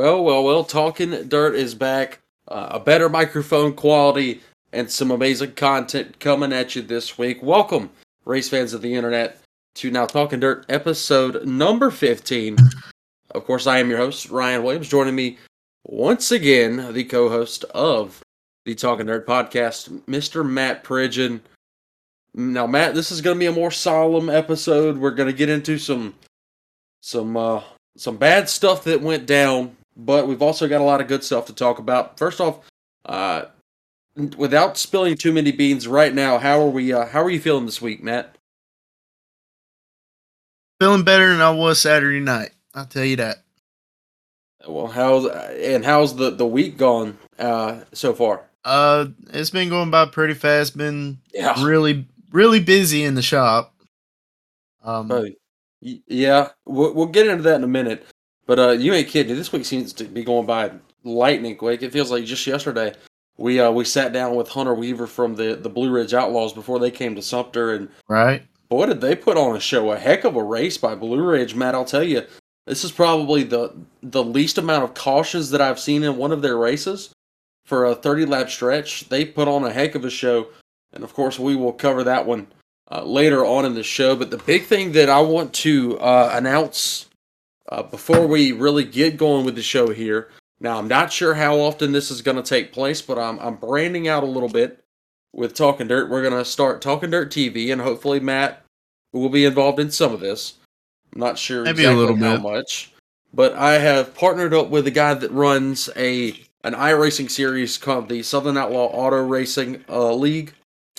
Well, well, well, Talking Dirt is back. Uh, a better microphone quality and some amazing content coming at you this week. Welcome, race fans of the internet, to Now Talking Dirt episode number 15. Of course, I am your host, Ryan Williams. Joining me once again, the co host of the Talking Dirt podcast, Mr. Matt Pridgeon. Now, Matt, this is going to be a more solemn episode. We're going to get into some some uh, some bad stuff that went down but we've also got a lot of good stuff to talk about. First off, uh, without spilling too many beans right now, how are we? Uh, how are you feeling this week, Matt? Feeling better than I was Saturday night. I'll tell you that. Well, how's and how's the the week gone uh, so far? Uh, it's been going by pretty fast. Been yeah. really really busy in the shop. Um, uh, yeah, we'll, we'll get into that in a minute. But uh, you ain't kidding. This week seems to be going by lightning quick. It feels like just yesterday we uh, we sat down with Hunter Weaver from the the Blue Ridge Outlaws before they came to Sumter, and right, boy, did they put on a show! A heck of a race by Blue Ridge, Matt. I'll tell you, this is probably the the least amount of cautions that I've seen in one of their races for a 30 lap stretch. They put on a heck of a show, and of course, we will cover that one uh, later on in the show. But the big thing that I want to uh, announce uh, before we really get going with the show here, now I'm not sure how often this is going to take place, but I'm I'm branding out a little bit with Talking Dirt. We're going to start Talking Dirt TV, and hopefully Matt will be involved in some of this. I'm not sure Maybe exactly a little how bit. much, but I have partnered up with a guy that runs a an iRacing series called the Southern Outlaw Auto Racing uh, League,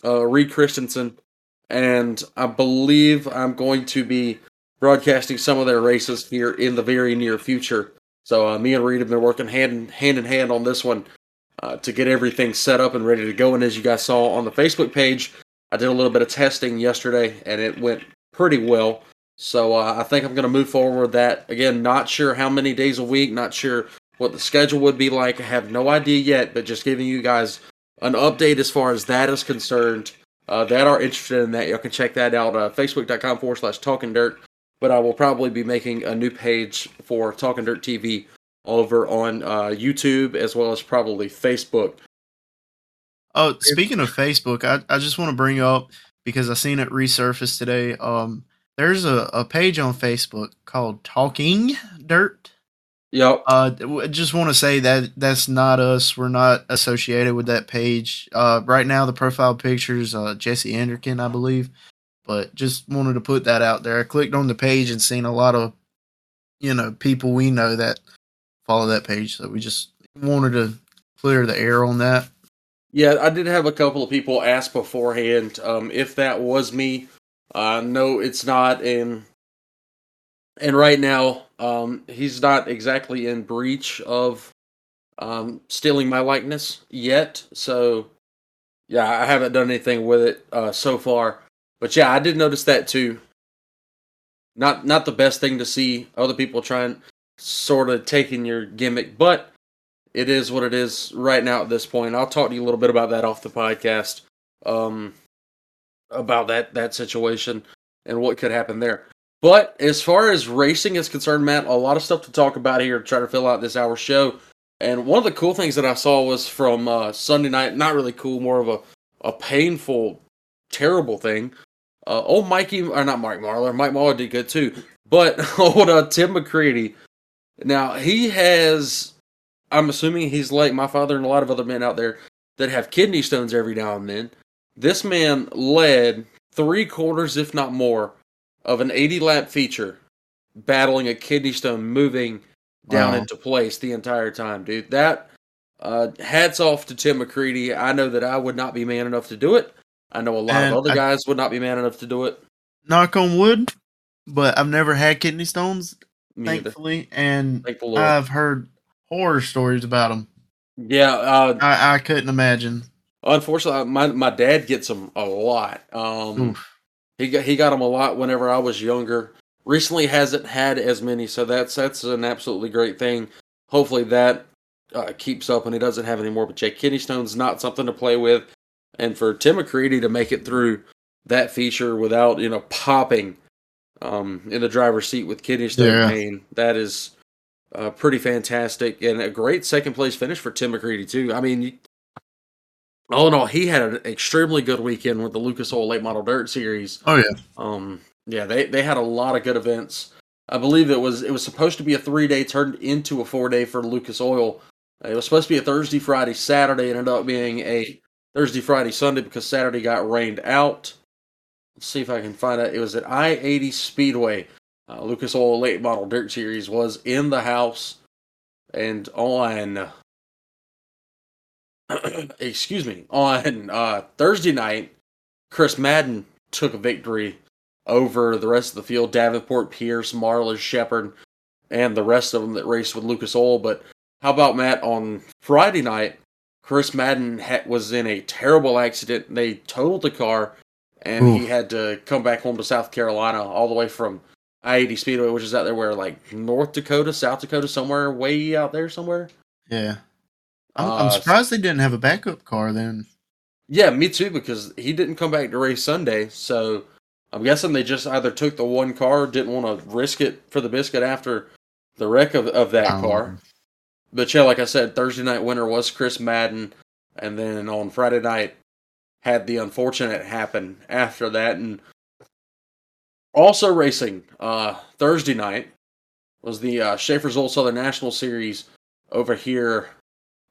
uh, Reed Christensen, and I believe I'm going to be broadcasting some of their races here in the very near future. So uh, me and Reed have been working hand in, hand in hand on this one uh, to get everything set up and ready to go. And as you guys saw on the Facebook page, I did a little bit of testing yesterday, and it went pretty well. So uh, I think I'm going to move forward with that. Again, not sure how many days a week, not sure what the schedule would be like. I have no idea yet, but just giving you guys an update as far as that is concerned. Uh, that are interested in that, y'all can check that out. Uh, Facebook.com forward slash talking dirt but I will probably be making a new page for Talking Dirt TV over on uh, YouTube as well as probably Facebook. Oh, speaking of Facebook, I, I just want to bring up because I seen it resurface today. Um, there's a, a page on Facebook called Talking Dirt. Yep. Uh, just want to say that that's not us. We're not associated with that page. Uh, right now the profile picture is uh, Jesse Anderkin, I believe. But just wanted to put that out there. I clicked on the page and seen a lot of, you know, people we know that follow that page. So we just wanted to clear the air on that. Yeah, I did have a couple of people ask beforehand um, if that was me. Uh, no, it's not. And and right now, um, he's not exactly in breach of um, stealing my likeness yet. So yeah, I haven't done anything with it uh, so far. But yeah, I did notice that too. Not not the best thing to see other people trying sort of taking your gimmick, but it is what it is right now at this point. I'll talk to you a little bit about that off the podcast. Um about that that situation and what could happen there. But as far as racing is concerned, Matt, a lot of stuff to talk about here to try to fill out this hour show. And one of the cool things that I saw was from uh, Sunday night, not really cool, more of a, a painful, terrible thing. Uh, old Mikey, or not Mike Marlar, Mike Marlar did good too. But old uh, Tim McCreadie, now he has, I'm assuming he's like my father and a lot of other men out there that have kidney stones every now and then. This man led three quarters, if not more, of an 80 lap feature, battling a kidney stone, moving down wow. into place the entire time, dude. That uh, hats off to Tim McCreadie. I know that I would not be man enough to do it. I know a lot and of other I, guys would not be man enough to do it. Knock on wood, but I've never had kidney stones, Me thankfully, either. and I've heard horror stories about them. Yeah, uh, I, I couldn't imagine. Unfortunately, my my dad gets them a lot. Um, Oof. he got he got them a lot whenever I was younger. Recently, hasn't had as many, so that's that's an absolutely great thing. Hopefully, that uh, keeps up and he doesn't have any more. But Jake kidney stones not something to play with and for Tim McCreadie to make it through that feature without you know popping um, in the driver's seat with kidney stone yeah. pain, that is uh, pretty fantastic and a great second place finish for Tim McCreadie too. I mean, all in all, he had an extremely good weekend with the Lucas Oil Late Model Dirt Series. Oh yeah, um, yeah, they they had a lot of good events. I believe it was it was supposed to be a three day turned into a four day for Lucas Oil. It was supposed to be a Thursday, Friday, Saturday. Ended up being a Thursday, Friday, Sunday because Saturday got rained out. Let's see if I can find it. It was at I eighty Speedway. Uh, Lucas Oil Late Model Dirt Series was in the house and on excuse me, on uh, Thursday night, Chris Madden took a victory over the rest of the field. Davenport, Pierce, Marlar, Sheppard, and the rest of them that raced with Lucas Oil. But how about Matt on Friday night? Chris Madden ha- was in a terrible accident. They totaled the car, and Ooh. he had to come back home to South Carolina all the way from I eighty Speedway, which is out there where like North Dakota, South Dakota, somewhere way out there somewhere. Yeah. I'm, uh, I'm surprised they didn't have a backup car then. Yeah, me too, because he didn't come back to race Sunday. So I'm guessing they just either took the one car, didn't want to risk it for the biscuit after the wreck of, of that um, car. But yeah, like I said, Thursday night winner was Chris Madden. And then on Friday night, had the unfortunate happen after that. And also racing uh, Thursday night was the uh, Schaeffer's Oil Southern National Series over here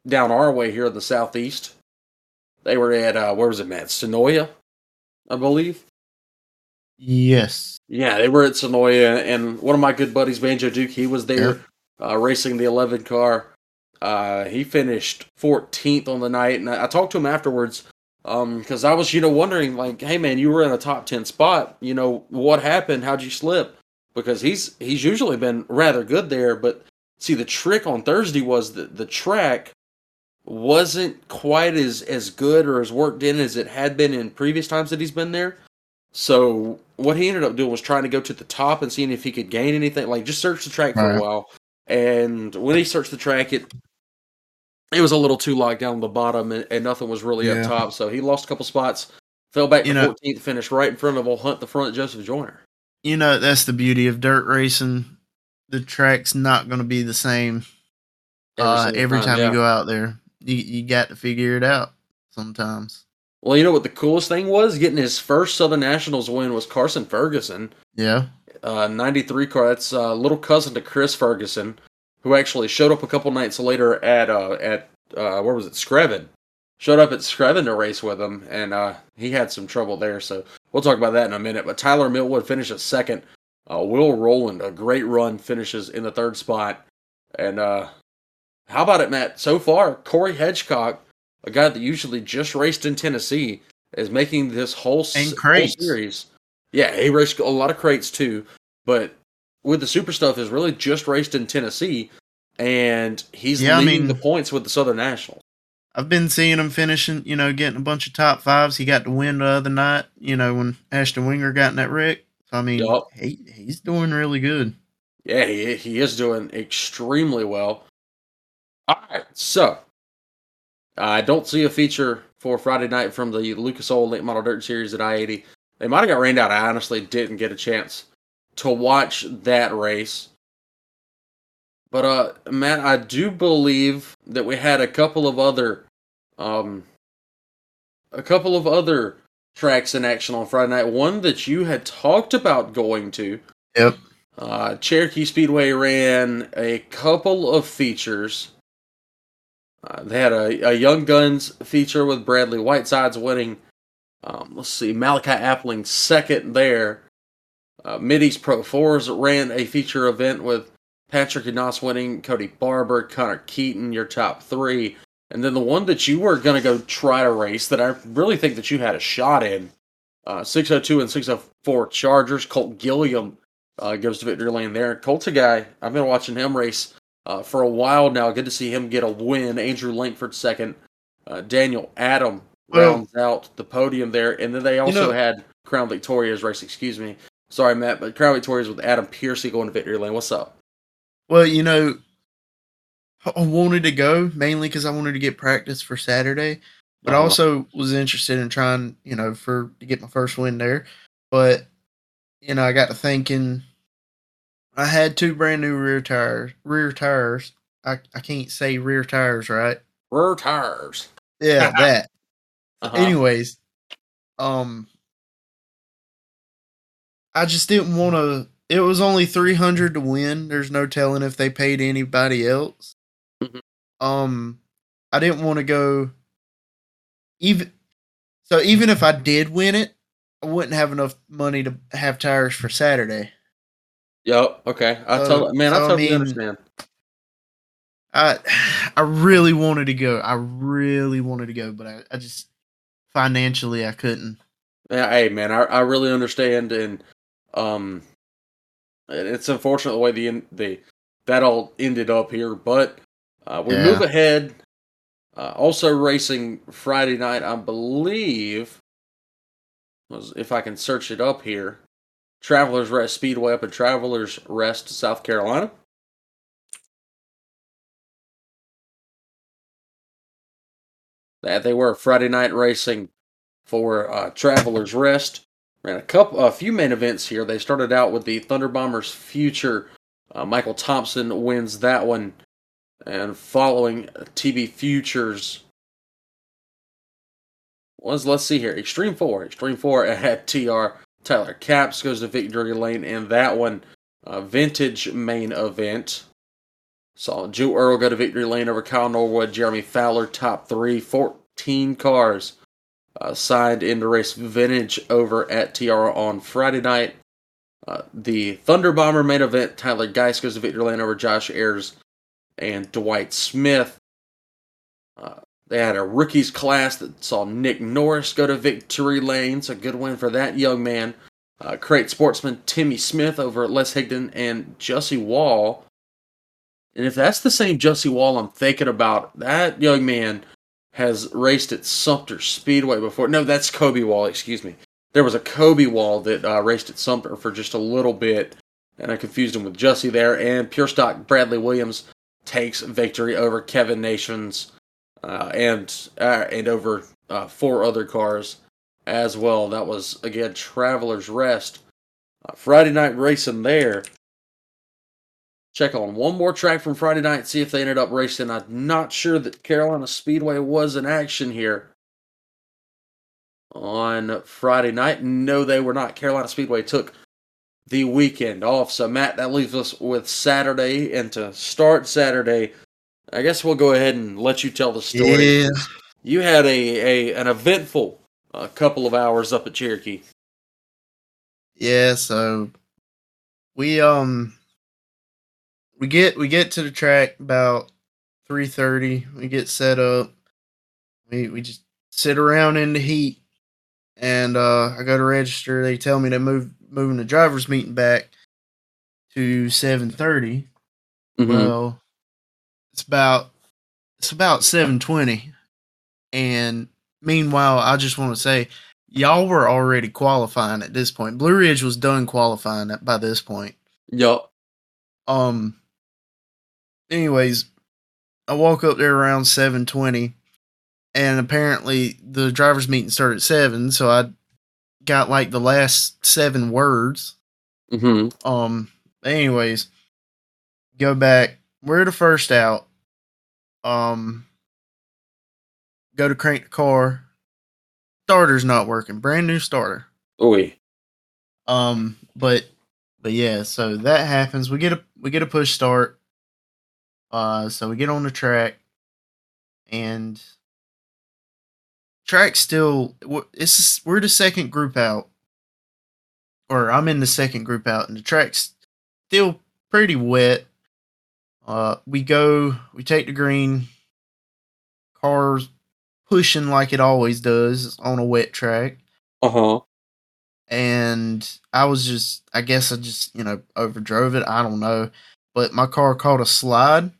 down our way here in the southeast. They were at uh, where was it, Matt? Senoia, I believe. Yes. Yeah, they were at Senoia, and one of my good buddies, Banjo Duke, he was there yep. Uh, racing the 11 car. Uh, he finished 14th on the night, and I, I talked to him afterwards because um, I was, you know, wondering, like, hey man, you were in a top 10 spot. You know, what happened? How'd you slip? Because he's he's usually been rather good there, but see, the trick on Thursday was that the track wasn't quite as as good or as worked in as it had been in previous times that he's been there. So what he ended up doing was trying to go to the top and seeing if he could gain anything, like just search the track for right. a while. And when he searched the track, it it was a little too locked down on the bottom, and, and nothing was really yeah. up top. So he lost a couple spots, fell back you to know, 14th, finished right in front of Old Hunt the front Joseph Joyner. You know that's the beauty of dirt racing. The track's not going to be the same every, uh, every time, time yeah. you go out there you you got to figure it out sometimes. Well, you know what the coolest thing was? Getting his first Southern Nationals win was Carson Ferguson. Yeah. Uh, 93 car. That's uh, little cousin to Chris Ferguson, who actually showed up a couple nights later at uh, at uh, where was it? Screven. Showed up at Screven to race with him, and uh, he had some trouble there. So we'll talk about that in a minute. But Tyler Millwood finishes second. Uh, Will Rowland, a great run, finishes in the third spot. And uh, how about it, Matt? So far, Corey Hedgecock, a guy that usually just raced in Tennessee, is making this whole, and whole series. Yeah, he raced a lot of crates too, but with the super stuff is really just raced in Tennessee, and he's yeah, leading I mean, the points with the Southern Nationals. I've been seeing him finishing, you know, getting a bunch of top fives. He got the win the other night, you know, when Ashton Winger got in that wreck. So, I mean, yep. he he's doing really good. Yeah, he he is doing extremely well. All right, so I don't see a feature for Friday night from the Lucas Oil Late Model Dirt Series at I 80. They might have got rained out. I honestly didn't get a chance to watch that race. But uh Matt, I do believe that we had a couple of other um a couple of other tracks in action on Friday night. One that you had talked about going to. Yep. Uh, Cherokee Speedway ran a couple of features. Uh, they had a, a Young Guns feature with Bradley Whitesides winning. Um, let's see, Malachi Appling second there. Uh, Mideast Pro Fours ran a feature event with Patrick Enos winning, Cody Barber, Connor Keaton, your top three. And then the one that you were going to go try to race that I really think that you had a shot in uh, 602 and 604 Chargers. Colt Gilliam uh, goes to victory lane there. Colt's a guy, I've been watching him race uh, for a while now. Good to see him get a win. Andrew Langford second. Uh, Daniel Adam rounds well, out the podium there, and then they also you know, had Crown Victoria's race. Excuse me, sorry Matt, but Crown Victoria's with Adam Piercy going to victory lane. What's up? Well, you know, I wanted to go mainly because I wanted to get practice for Saturday, but uh-huh. I also was interested in trying, you know, for to get my first win there. But you know, I got to thinking I had two brand new rear tires. Rear tires. I, I can't say rear tires right. Rear tires. Yeah, that. Uh-huh. Anyways, um, I just didn't want to. It was only three hundred to win. There's no telling if they paid anybody else. Mhm. Um, I didn't want to go. Even so, even if I did win it, I wouldn't have enough money to have tires for Saturday. Yep. Okay. I totally, man, I so, I totally mean- understand. I I really wanted to go. I really wanted to go, but I, I just financially I couldn't. Yeah, hey, man, I, I really understand, and um, it's unfortunate the way the the that all ended up here, but uh, we Yeah. move ahead. Uh, also racing Friday night, I believe. Was if I can search it up here, Travelers Rest Speedway up at Travelers Rest, South Carolina. That they were Friday night racing for uh, Travelers Rest. Ran a couple, a few main events here. They started out with the Thunder Bombers Future. Uh, Michael Thompson wins that one, and following TB Futures was let's see here, Extreme Four. Extreme Four had TR Tyler Caps goes to victory lane, and that one uh, vintage main event. Saw Joe Earl go to victory lane over Kyle Norwood, Jeremy Fowler, top three, 14 cars uh, signed in the race vintage over at TR on Friday night. Uh, the Thunder Bomber main event, Tyler Geis goes to victory lane over Josh Ayers and Dwight Smith. Uh, they had a rookies class that saw Nick Norris go to victory lane. A good win for that young man. Uh, Crate Sportsman Timmy Smith over at Les Higdon and Jussie Wall. And if that's the same Jussie Wall I'm thinking about, that young man has raced at Sumter Speedway before. No, that's Kobe Wall, excuse me. There was a Kobe Wall that uh, raced at Sumter for just a little bit, and I confused him with Jussie there. And Pure Stock Bradley Williams takes victory over Kevin Nations uh, and uh, and over uh, four other cars as well. That was again Travelers Rest. Uh, Friday night racing there. Check on one more track from Friday night, see if they ended up racing. I'm not sure that Carolina Speedway was in action here on Friday night. No, they were not. Carolina Speedway took the weekend off. So, Matt, that leaves us with Saturday. And to start Saturday, I guess we'll go ahead and let you tell the story. Yeah. You had a, a an eventful uh, couple of hours up at Cherokee. Yeah, so we um we get we get to the track about three thirty. We get set up. We we just sit around in the heat, and uh I go to register. They tell me they move moving the drivers meeting back to seven thirty. Mm-hmm. Well, it's about it's about seven twenty, and meanwhile, I just want to say y'all were already qualifying at this point. Blue Ridge was done qualifying by this point. Yup. Um. Anyways, I woke up there around seven twenty, and apparently the drivers' meeting started at seven, so I got like the last seven words. Mm-hmm. Um. Anyways, go back. We're the first out. Um. Go to crank the car. Starter's not working. Brand new starter. Oi. Um. But but yeah. So that happens. We get a we get a push start. Uh. So we get on the track, and track still. It's we're the second group out, or I'm in the second group out, and the track's still pretty wet. Uh, we go, we take the green, cars pushing like it always does on a wet track. Uh huh. And I was just, I guess I just, you know, overdrove it. I don't know. But my car caught a slide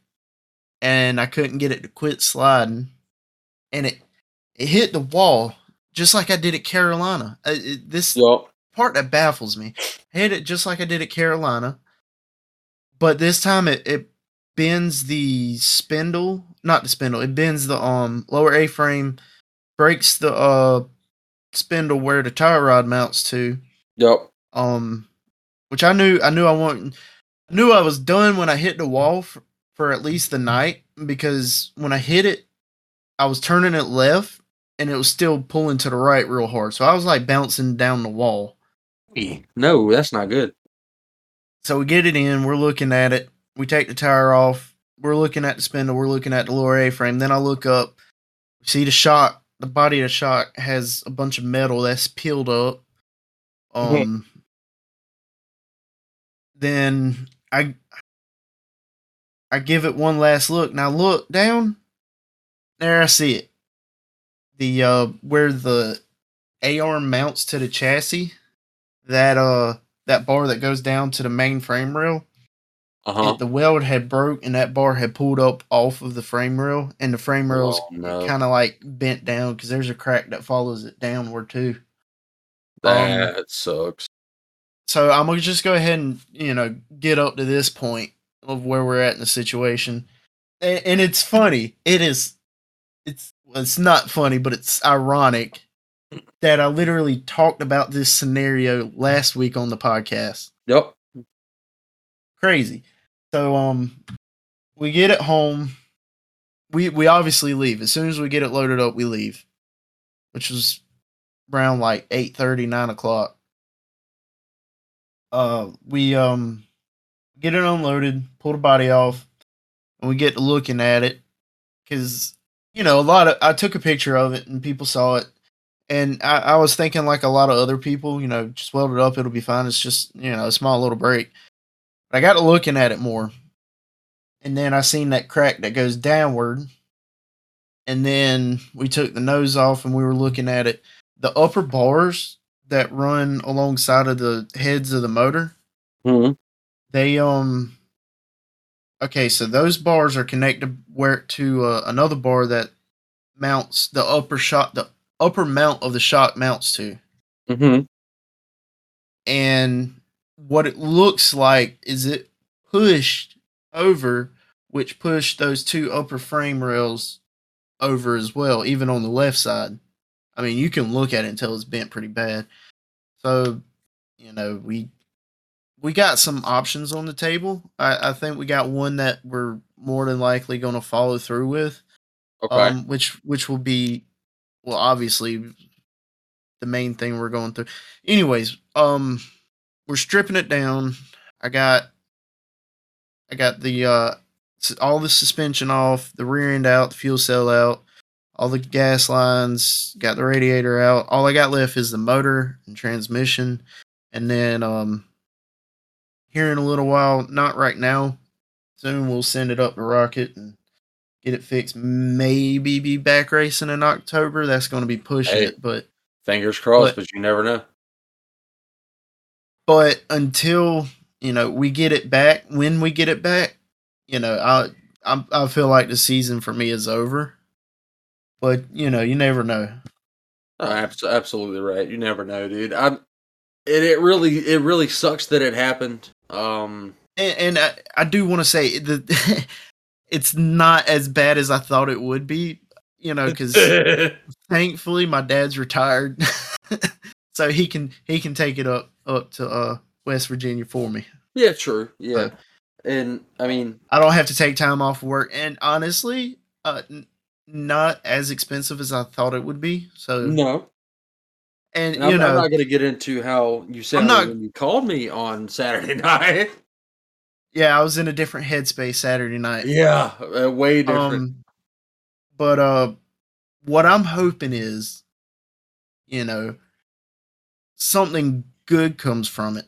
and I couldn't get it to quit sliding. And it, it hit the wall just like I did at Carolina. Uh, it- this Yup. part that baffles me. I hit it just like I did at Carolina, but this time it, it bends the spindle, not the spindle. It bends the um lower A frame, breaks the uh spindle where the tire rod mounts to. Yup. Um, which I knew I knew I wanted. I knew I was done when I hit the wall for, for at least the night because when I hit it, I was turning it left and it was still pulling to the right real hard. So I was like bouncing down the wall. No, that's not good. So we get it in, we're looking at it, we take the tire off, we're looking at the spindle, we're looking at the lower A frame. Then I look up, see the shock, the body of the shock has a bunch of metal that's peeled up. Um then I I give it one last look. Now look down. There I see it. The uh where the A arm mounts to the chassis, that uh that bar that goes down to the main frame rail, Uh huh. it- the weld had broke and that bar had pulled up off of the frame rail and the frame rail's Oh, no. kind of like bent down because there's a crack that follows it downward too. um, That sucks. so I'm gonna just go ahead and you know get up to this point of where we're at in the situation, and, and it's funny. It is, it's it's not funny, but it's ironic that I literally talked about this scenario last week on the podcast. Yep. Crazy. So um, we get it home. We we obviously leave as soon as we get it loaded up. We leave, which was around like 8 9 o'clock. Uh, we um get it unloaded, pull the body off, and we get to looking at it because you know a lot of I took a picture of it and people saw it, and I, I was thinking like a lot of other people, you know, just weld it up, it'll be fine. It's just you know a small little break. But I got to looking at it more, and then I seen that crack that goes downward, and then we took the nose off and we were looking at it. The upper bars that run alongside of the heads of the motor, hmm they um okay so those bars are connected where to uh, another bar that mounts the upper shot the upper mount of the shock mounts to. Hmm and what it looks like is it pushed over which pushed those two upper frame rails over as well even on the left side. I mean you can look at it until it's bent pretty bad. So you know we we got some options on the table. I, I think we got one that we're more than likely going to follow through with Okay. um, which which will be well obviously the main thing we're going through. Anyways um we're stripping it down. I got i got the uh all the suspension off the rear end out the fuel cell out all the gas lines got the radiator out. All i got left is the motor and transmission and then um here in a little while not right now soon we'll send it up to rocket and get it fixed. Maybe be back racing in October. That's going to be pushing Hey. it, but Fingers crossed, but- but you never know. but until you know we get it back, when we get it back, you know, I I, I feel like the season for me is over. But you know, you never know. Oh, absolutely right. You never know, dude. I'm. It, it really it really sucks that it happened. Um. And, and I, I do want to say that it's not as bad as I thought it would be. You know, because thankfully my dad's retired, so he can he can take it up up to uh West Virginia for me. yeah, true. Yeah, and I mean, I don't have to take time off work, and honestly, uh, n- not as expensive as I thought it would be. So, no. And And you I'm, I'm not going to get into how you sounded not- when you called me on Saturday night. yeah, I was in a different headspace Saturday night. yeah, uh, way different. Um, but uh, what I'm hoping is, you know, something good comes from it,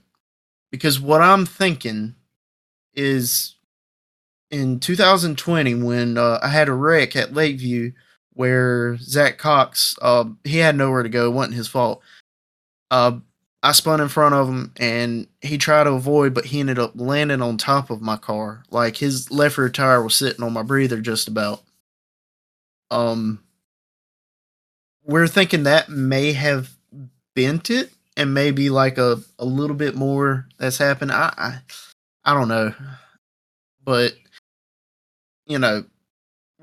because what I'm thinking is in 2020 when uh, I had a wreck at Lakeview where Zach Cox, uh, he had nowhere to go, it wasn't his fault. Uh, I spun in front of him and he tried to avoid, but he ended up landing on top of my car. Like his left rear tire was sitting on my breather just about. Um, we're thinking that may have bent it and maybe like a, a little bit more that's happened. I, I I don't know. But you know,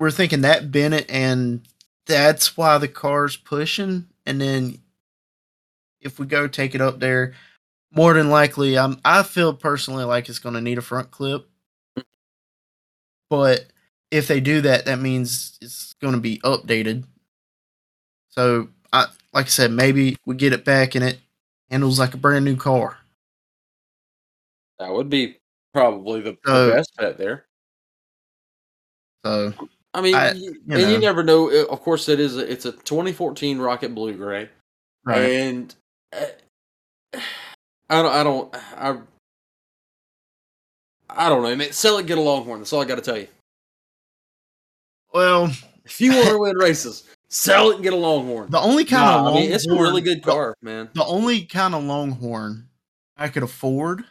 we're thinking that Bennett, and that's why the car's pushing and then if we go take it up there, more than likely, I'm. I feel personally like it's going to need a front clip, but if they do that, that means it's going to be updated. So, I like I said, maybe we get it back and it handles like a brand new car. That would be probably the, So- the best bet there. So, I mean, I- you and you never know. Of course, it is. A, it's a 2014 Rocket Blue Gray, right. and uh, I don't. I don't. I. I don't know, man. Sell it, get a Longhorn. That's all I got to tell you. well, If you want to win races, sell it and get a Longhorn. the only kind Nah, of I mean, it's a really good car, man. The only kind of Longhorn I could afford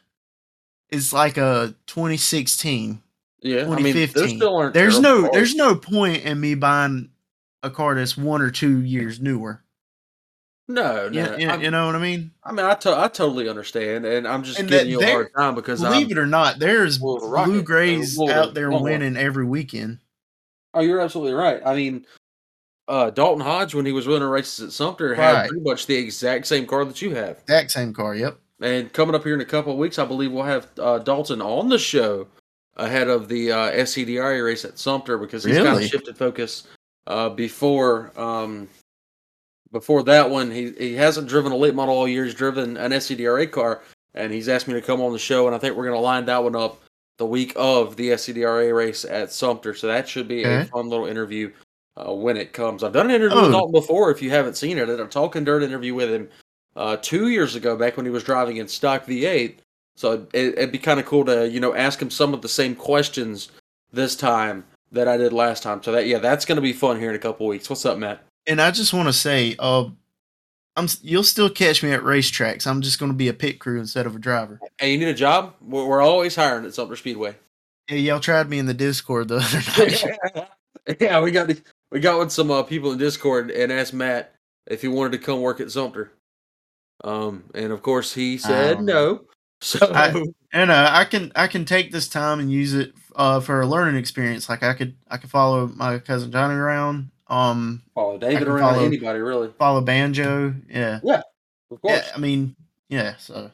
is like a 2016. Yeah, I mean, 2015. still aren't. There's no cars. there's no point in me buying a car that's one or two years newer. no, no. You, you- you know what I mean? I mean, I to- I totally understand, and I'm just And giving you a hard time because Believe I'm, it or not, there's Well, the Rocket- blue grays well, out there winning every weekend. Oh, you're absolutely right. I mean, uh, Dalton Hodge, when he was running races at Sumter, had Right. pretty much the exact same car that you have. Exact same car. Yep. And coming up here in a couple of weeks, I believe we'll have uh, Dalton on the show ahead of the uh, SCDRA race at Sumter because he's kind Really? of shifted focus uh, before um, before that one. He he hasn't driven a late model all year. He's driven an SCDRA car, and he's asked me to come on the show. And I think we're going to line that one up the week of the SCDRA race at Sumter. So that should be a fun little interview uh, when it comes. I've done an interview Oh. with Dalton before. If you haven't seen it, I did a talking dirt interview with him uh, two years ago, back when he was driving in stock V8. So it, it'd be kind of cool to you know ask him some of the same questions this time that I did last time. So that yeah, that's going to be fun here in a couple weeks. What's up, Matt? And I just want to say, uh, I'm you'll still catch me at racetracks. I'm just going to be a pit crew instead of a driver. Hey, you need a job? We're, we're always hiring at Sumter Speedway. Yeah, y'all tried me in the Discord the other night. yeah, we got the- we got with some uh, people in Discord and asked Matt if he wanted to come work at Sumter. Um, and of course he said don't no. So I- and uh, I can I can take this time and use it uh, for a learning experience. Like I could I could follow my cousin Johnny around, um, follow David can around follow- anybody really. follow Banjo. Yeah, Yeah. Of course. yeah. I mean, yeah. So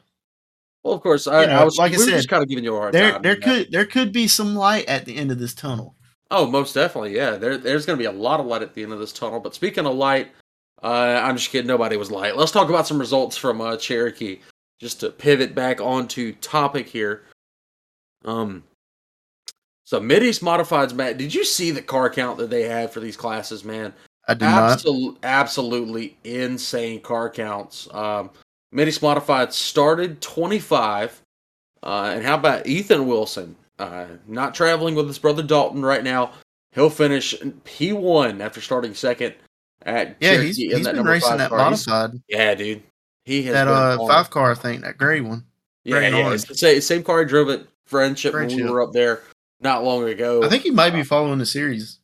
Well, of course. I, You know, I was like I we were said, just kind of giving you a hard there time. there Matt. could there could be some light at the end of this tunnel. Oh, most definitely. Yeah, there, there's going to be a lot of light at the end of this tunnel. But speaking of light, uh, I'm just kidding. Nobody was light. Let's talk about some results from uh, Cherokee. Just to pivot back onto topic here. Um, so Mideast Modifieds, Matt. Did you see the car count that they had for these classes, man? I did not. Absolutely insane car counts. Um, Mideast Modified started 25. Uh, and how about Ethan Wilson? Uh, not traveling with his brother Dalton right now. He'll finish P1 after starting second at Yeah, Cherokee he's, he's been racing that car. He's- modified. Yeah, dude. He has That uh five car, thing, that gray one. Yeah, Very yeah. It's the same, same car he drove at Friendship, when we were up there not long ago. I think he might be following the series.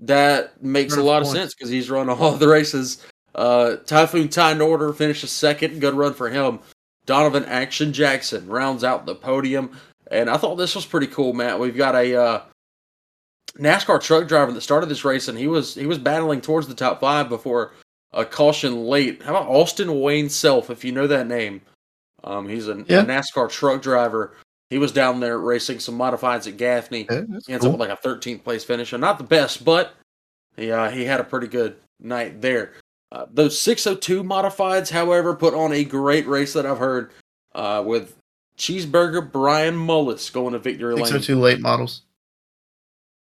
That makes a lot of sense because he's run all the races. Uh, Typhoon Ty Norder finishes second. Good run for him. Donovan Action Jackson rounds out the podium. And I thought this was pretty cool, Matt. We've got a uh, NASCAR truck driver that started this race, and he was he was battling towards the top five before a caution late. How about Austin Wayne Self, if you know that name? Um, he's a, Yeah. a NASCAR truck driver. He was down there racing some modifieds at Gaffney. Yeah, He ends cool. up with like a 13th place finish, and not the best, but he uh, he had a pretty good night there. Uh, those 602 modifieds, however, put on a great race that I've heard uh, with Cheeseburger Brian Mullis going to victory lane. 602 late models.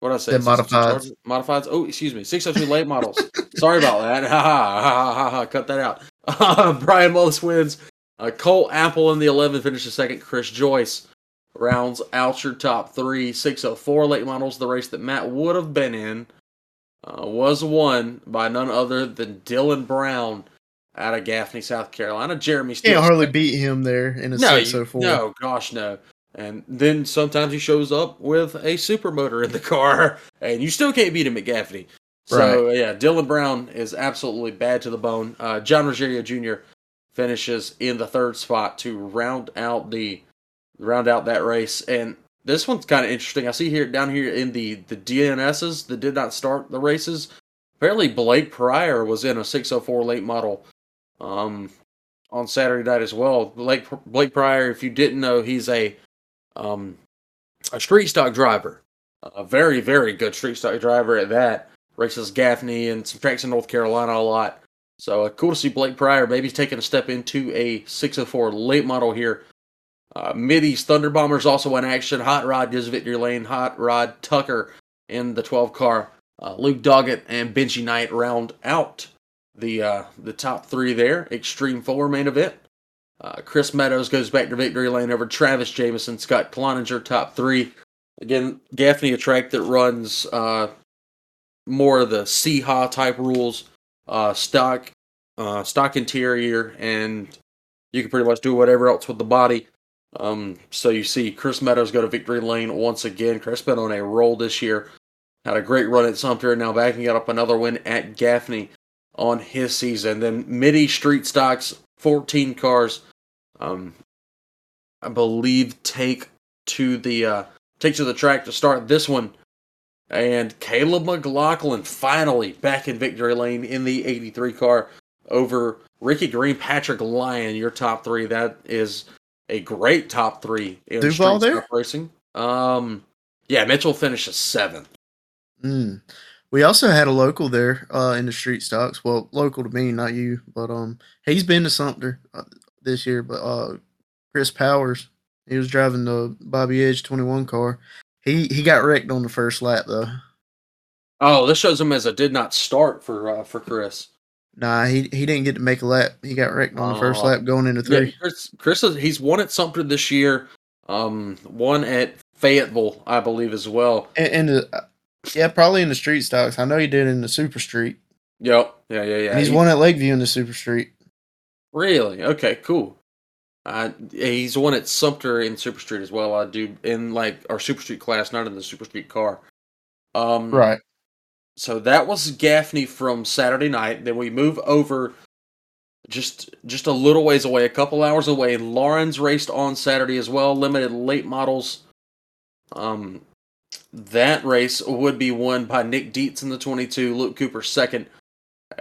What did I say? 602 modifieds. Modifieds. Oh, excuse me. 602 late models. Sorry about that. Ha ha ha ha ha. Cut that out. Uh, Brian Mullis wins. Uh, Cole Apple in the 11 finishes second. Chris Joyce rounds out your top three. 604 late models, the race that Matt would have been in, uh, was won by none other than Dylan Brown out of Gaffney, South Carolina. Jeremy Can't hardly beat him there in a No, you- 604. no, gosh, no. And then sometimes he shows up with a supermotor in the car, and you still can't beat him at Gaffney. So yeah, Dylan Brown is absolutely bad to the bone. Uh, John Rogerio Jr. finishes in the third spot to round out the round out that race. And this one's kind of interesting. I see here down here in the the DNSs that did not start the races. Apparently, Blake Pryor was in a 604 late model. Um, on Saturday night as well. Blake Blake Pryor, if you didn't know, he's a um, a street stock driver, a very very good street stock driver at that. Races Gaffney and some tracks in North Carolina a lot. So uh, cool to see Blake Pryor. Maybe taking a step into a 604 late model here. Uh, Thunder Bombers also in action. Hot Rod gives victory lane. Hot Rod Tucker in the 12 car. Uh, Luke Doggett and Benji Knight round out the uh, the top three there. Extreme Four main event. Uh, Chris Meadows goes back to victory lane over Travis Jameson. Scott Cloninger top three. Again, Gaffney a track that runs uh, more of the CHA type rules uh, stock, uh, stock interior, and you can pretty much do whatever else with the body. Um, so you see Chris Meadows go to victory lane once again. Chris been on a roll this year. Had a great run at Sumter, now backing up another win at Gaffney on his season. Then Midi Street Stocks, 14 cars, um, I believe take to the uh, take to the track to start this one and Caleb McLaughlin finally back in victory lane in the 83 car over Ricky Green, Patrick Lyon, your top three. That is a great top three in Duval there? racing. Um, yeah, Mitchell finishes seventh. Mm. We also had a local there uh, in the street stocks. Well, local to me, not you, but um, he's been to Sumter uh, this year. But uh, Chris Powers, he was driving the Bobby Edge 21 car. He he got wrecked on the first lap though. Oh, this shows him as a did not start for uh, for Chris. Nah, he he didn't get to make a lap. He got wrecked on the first oh. lap going into three. Yeah, Chris, Chris is, he's won at Sumter this year. Um, one at Fayetteville, I believe, as well. And, and the, yeah, probably in the street stocks. I know he did in the Super Street. Yep. Yeah, yeah, yeah. And he's he, won at Lakeview in the Super Street. Really? Okay, cool. Uh, he's won at Sumter in Super Street as well. I do in like our Super Street class, not in the Super Street car. Um, right. So that was Gaffney from Saturday night. Then we move over just just a little ways away, a couple hours away. Laurens raced on Saturday as well, limited late models. Um, that race would be won by Nick Dietz in the 22, Luke Cooper second,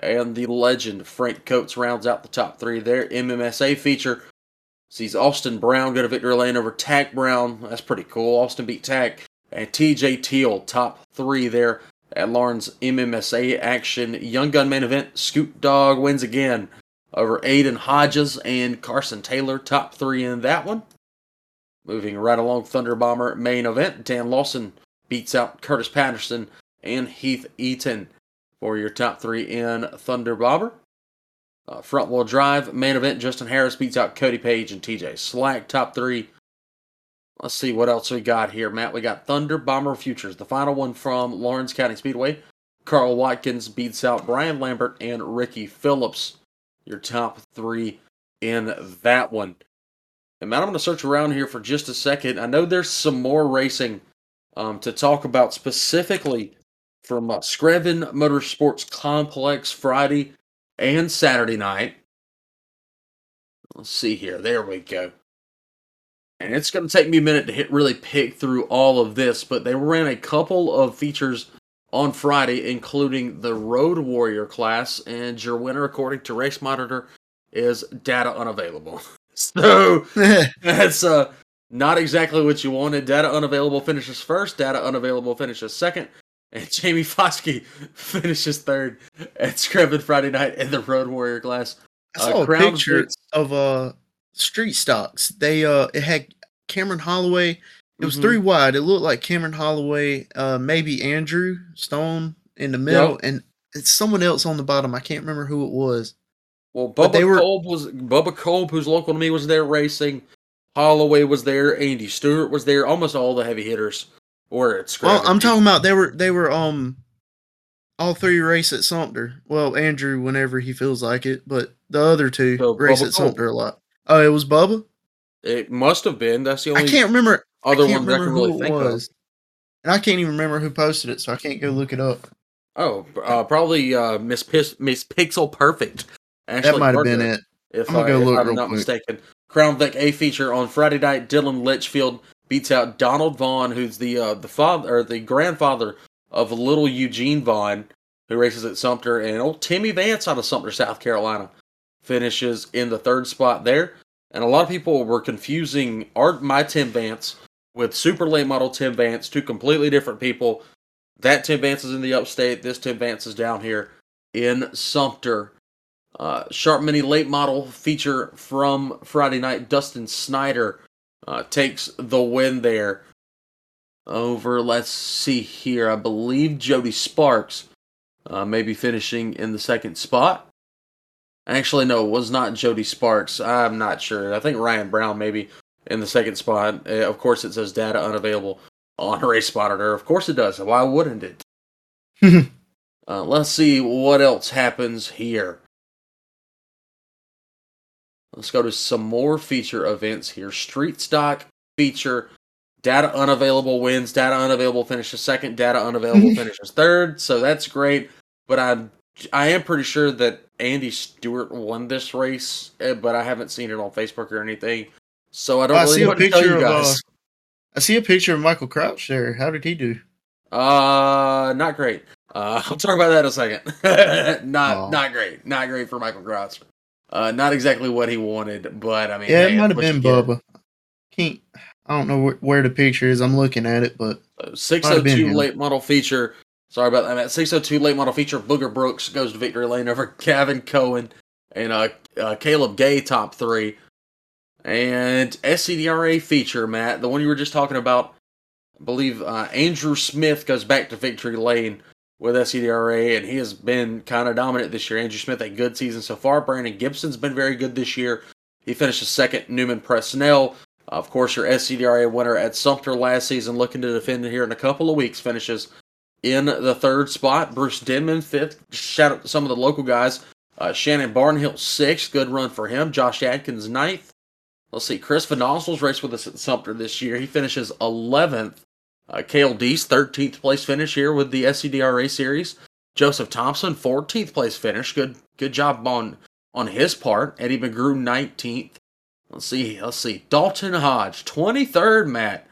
and the legend Frank Coates rounds out the top three there. MMSA feature Sees Austin Brown go to victory lane over Tack Brown. That's pretty cool. Austin beat Tack. And TJ Teal, top three there at Laurens MMSA action. Young Gun main event. Scoop Dog wins again over Aiden Hodges and Carson Taylor, top three in that one. Moving right along Thunder Bomber main event. Dan Lawson beats out Curtis Patterson and Heath Eaton for your top three in Thunder Bomber. Uh, front wheel drive, main event, Justin Harris beats out Cody Page and TJ Slack, top three. Let's see what else we got here, Matt. We got Thunder Bomber Futures, the final one from Laurens County Speedway. Carl Watkins beats out Brian Lambert and Ricky Phillips. Your top three in that one. And Matt, I'm going to search around here for just a second. I know there's some more racing um, to talk about specifically from uh, Screven Motorsports Complex Friday and Saturday night. Let's see here. There we go. And it's going to take me a minute to hit really pick through all of this, but they ran a couple of features on Friday, including the Road Warrior class, and your winner, according to Race Monitor, is data unavailable. So that's uh, not exactly what you wanted. Data unavailable finishes first, data unavailable finishes second, and Jamie Foskey finishes third at Screven Friday night in the Road Warrior class. I saw uh, a picture of uh street stocks. They uh it had Cameron Holloway. It was mm-hmm. three wide. It looked like Cameron Holloway, uh maybe Andrew Stone in the middle, yep. and it's someone else on the bottom. I can't remember who it was. Well, Bubba they were, was Bubba Kolb, who's local to me, was there racing. Holloway was there. Andy Stewart was there. Almost all the heavy hitters or it's well, I'm talking about they were they were um all three race at Sumter. Well, Andrew whenever he feels like it, but the other two so race Bubba at Sumter a lot. Oh, it was Bubba. It must have been. That's the only. I can't remember. Other I can't remember who really it was, of. and I can't even remember who posted it, so I can't go look it up. Oh, uh, probably uh, Miss Pis- Miss Pixel Perfect. Ashley that might have been it. If, I'm, I, if I'm not quick. mistaken. Crown Vic A feature on Friday night. Dylan Litchfield beats out Donald Vaughn, who's the uh, the father or the grandfather of little Eugene Vaughn, who races at Sumter, and old Timmy Vance out of Sumter, South Carolina, finishes in the third spot there. And a lot of people were confusing our my Tim Vance with Super Late Model Tim Vance, two completely different people. That Tim Vance is in the upstate. This Tim Vance is down here in Sumter. Uh, Sharp Mini Late Model feature from Friday night. Dustin Snyder uh, takes the win there over, let's see here, I believe Jody Sparks uh, maybe finishing in the second spot. Actually, no, it was not Jody Sparks. I'm not sure. I think Ryan Brown maybe in the second spot. Uh, of course, it says data unavailable on Race Monitor. Of course, it does. Why wouldn't it? uh, let's see what else happens here. Let's go to some more feature events here. Street stock feature data unavailable wins, data unavailable finishes second, data unavailable finishes third. So that's great. But I'm I am pretty sure that Andy Stewart won this race, eh, but I haven't seen it on Facebook or anything. So I don't I really see know a what to tell picture you of. Uh, guys. I see a picture of Michael Crouch there. How did he do? Uh, not great. Uh, I'll talk about that in a second. not Aw. not great. Not great for Michael Crouch. Uh, not exactly what he wanted, but I mean, Yeah, it might have been. Bubba. Can't. I don't know where, where the picture is. I'm looking at it, but Six oh two late model feature. Sorry about that. Six oh two late model feature. Booger Brooks goes to victory lane over Kevin Cohen and uh, uh Caleb Gay top three. And SCDRA feature, Matt, the one you were just talking about. I believe uh, Andrew Smith goes back to victory lane with SCDRA, and he has been kind of dominant this year. Andrew Smith, a good season so far. Brandon Gibson's been very good this year. He finishes second. Newman Presnell, of course, your SCDRA winner at Sumter last season, looking to defend it here in a couple of weeks, finishes in the third spot. Bruce Denman, fifth. Shout out to some of the local guys. Uh, Shannon Barnhill, sixth. Good run for him. Josh Adkins, ninth. Let's see. Chris Van Ossel's raced with us at Sumter this year. He finishes 11th. Uh, Kale Deese, 13th place finish here with the SCDRA series. Joseph Thompson, 14th place finish. Good good job on on his part. Eddie McGrew, 19th. Let's see. Let's see. Dalton Hodge, 23rd, Matt.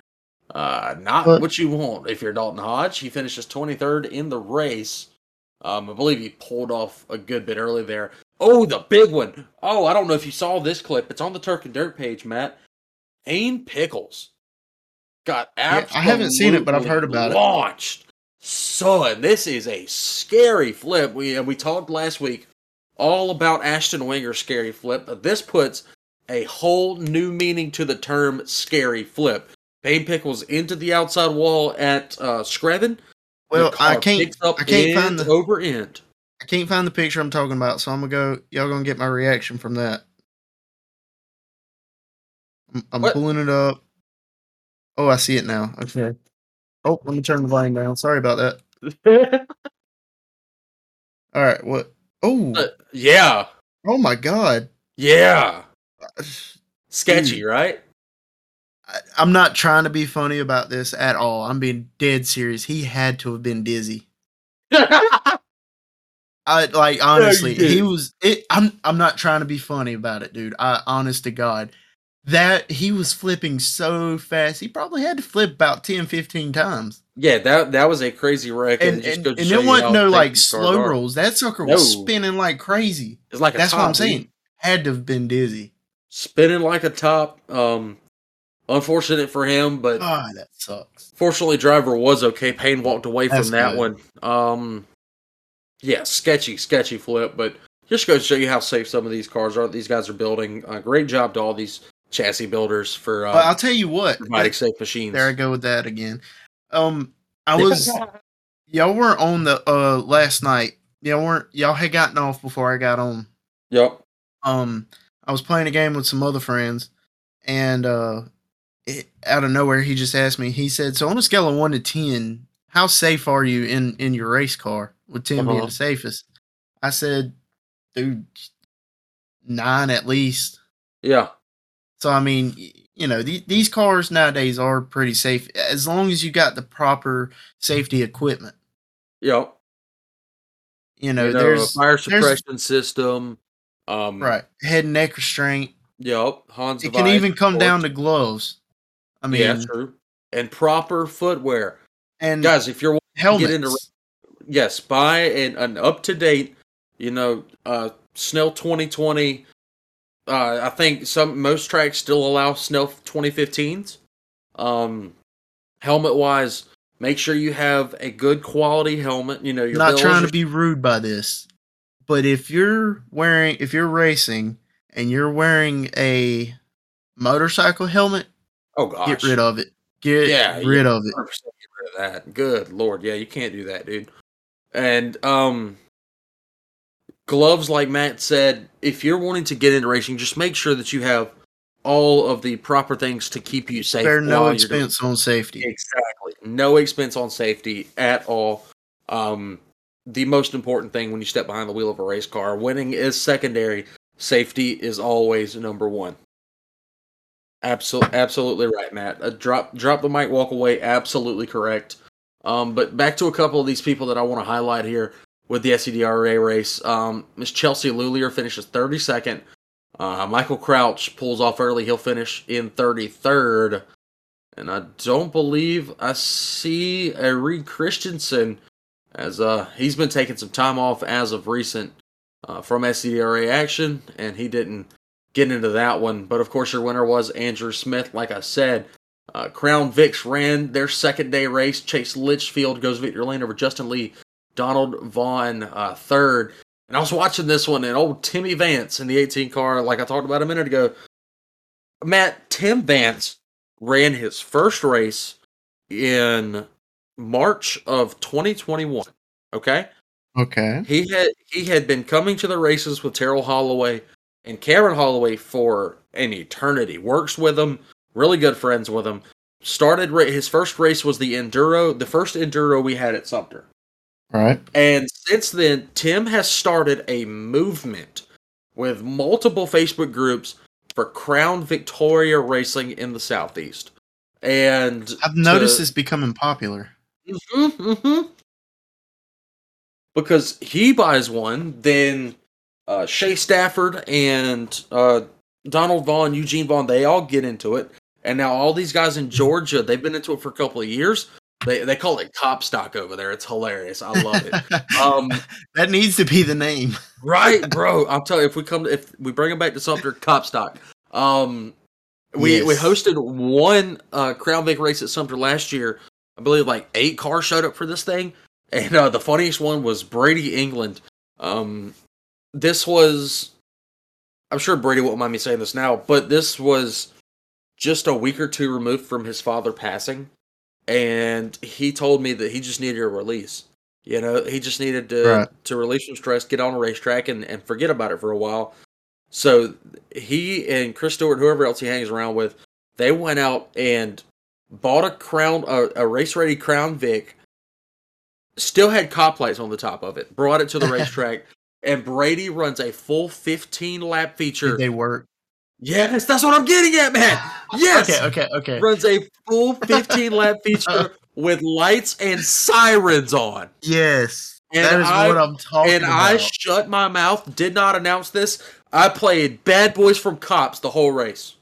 Uh, not But- what you want if you're Dalton Hodge. He finishes 23rd in the race. Um, I believe he pulled off a good bit early there. Oh, the big one. Oh, I don't know if you saw this clip. It's on the Talkin' Dirt page, Matt. Payne Pickles got Yeah, I haven't seen it, but I've heard about it. launched. Son, this is a scary flip. We and we talked last week all about Ashton Winger's scary flip, but this puts a whole new meaning to the term scary flip. Payne Pickles into the outside wall at uh, Screven. Well, I can't. up I can't find the- over end. I can't find the picture I'm talking about, so I'm gonna go. Y'all gonna get my reaction from that. I'm, I'm pulling it up. Oh, I see it now. Okay. Oh, let me turn the volume down. Sorry about that. All right. What? Oh, Uh, yeah, oh my God. yeah, sketchy, Dude. right? I, I'm not trying to be funny about this at all. I'm being dead serious. He had to have been dizzy. I like honestly, did. he was. It, I'm. I'm not trying to be funny about it, dude. I honest to God, that he was flipping so fast. He probably had to flip about 10, 15 times. yeah, that that was a crazy wreck, And and, and show there wasn't no like slow are. rolls. That sucker was No. spinning like crazy. It's like a That's what I'm dude. saying. Had to have been dizzy. spinning like a top. Um, unfortunate for him, but God, that sucks. fortunately, driver was okay. Payne walked away from That's that good. one. Um, yeah, sketchy, sketchy flip, but just goes to show you how safe some of these cars are. These guys are building. Uh, great job to all these chassis builders for uh, But I'll tell you what. providing safe machines. There I go with that again. Um, I was y'all weren't on the uh last night. Y'all weren't y'all had gotten off before I got on. Yep. Um, I was playing a game with some other friends, and uh, it, out of nowhere he just asked me. He said, "So on a scale of one to ten, how safe are you in in your race car? With 10 being Uh-huh. the safest?" I said, "Dude, nine at least." Yeah. So I mean, you know, the, these cars nowadays are pretty safe as long as you got the proper safety equipment. Yep. You know, you know, there's a fire there's- suppression system. Um, right head and neck restraint. Yep. Hans. It can even come down to gloves. I mean, yeah, true. And proper footwear, and guys. If you're helmets. get into- yes, buy an, an up to date, you know, uh, Snell 2020. Uh, I think some most tracks still allow Snell 2015s. Um, helmet wise, make sure you have a good quality helmet. You know, you're not trying to be rude by this, but if you're wearing, if you're racing and you're wearing a motorcycle helmet, oh gosh, get rid of it. Get yeah, rid of it. Get rid of that. Good lord, yeah, you can't do that, dude. And um, gloves, like Matt said, if you're wanting to get into racing, just make sure that you have all of the proper things to keep you safe. There's no expense on safety. Exactly. No expense on safety at all. Um, the most important thing when you step behind the wheel of a race car, winning is secondary. Safety is always number one. Absolutely, absolutely right, Matt. Uh, drop, drop the mic, walk away. Absolutely correct. Um, but back to a couple of these people that I want to highlight here with the SCDRA race. Um, Miss Chelsea Lulier finishes 32nd. Uh, Michael Crouch pulls off early. He'll finish in 33rd. And I don't believe I see a Reed Christensen as uh, he's been taking some time off as of recent uh, from SCDRA action, and he didn't get into that one. But of course, your winner was Andrew Smith. Like I said, uh, Crown Vics ran their second day race. Chase Litchfield goes victory lane over Justin Lee. Donald Vaughn uh, third. And I was watching this one, and old Timmy Vance in the 18 car, like I talked about a minute ago. Matt, Tim Vance ran his first race in March of 2021. Okay. Okay. He had he had been coming to the races with Terrell Holloway and Cameron Holloway for an eternity. Works with them, really good friends with them. Started his first race was the enduro, the first enduro we had at Sumter. Right. And since then, Tim has started a movement with multiple Facebook groups for Crown Victoria racing in the Southeast. And I've noticed to, it's becoming popular. Mm-hmm, mm-hmm. Because he buys one, then uh, Shay Stafford and uh, Donald Vaughn, Eugene Vaughn, they all get into it. And now all these guys in Georgia, they've been into it for a couple of years. They they call it cop stock over there. It's hilarious. I love it. Um, that needs to be the name, right, bro? I'll tell you if we come to, if we bring it back to Sumter, cop stock. Um, we yes. we hosted one uh, Crown Vic race at Sumter last year. I believe like eight cars showed up for this thing, and uh, the funniest one was Brady England. Um, this was, I'm sure Brady won't mind me saying this now, but this was just a week or two removed from his father passing and he told me that he just needed a release. You know, he just needed to right. to release some stress, get on a racetrack, and and forget about it for a while. So he and Chris Stewart, whoever else he hangs around with, they went out and bought a crown, a, a race ready Crown Vic. Still had cop lights on the top of it. Brought it to the racetrack, and Brady runs a full 15 lap feature. Did they work? Yes, that's what I'm getting at, man. Yes. okay, okay, okay. Runs a full 15 lap feature with lights and sirens on. Yes. And that is I, what I'm talking and about. And I shut my mouth, did not announce this. I played Bad Boys from Cops the whole race.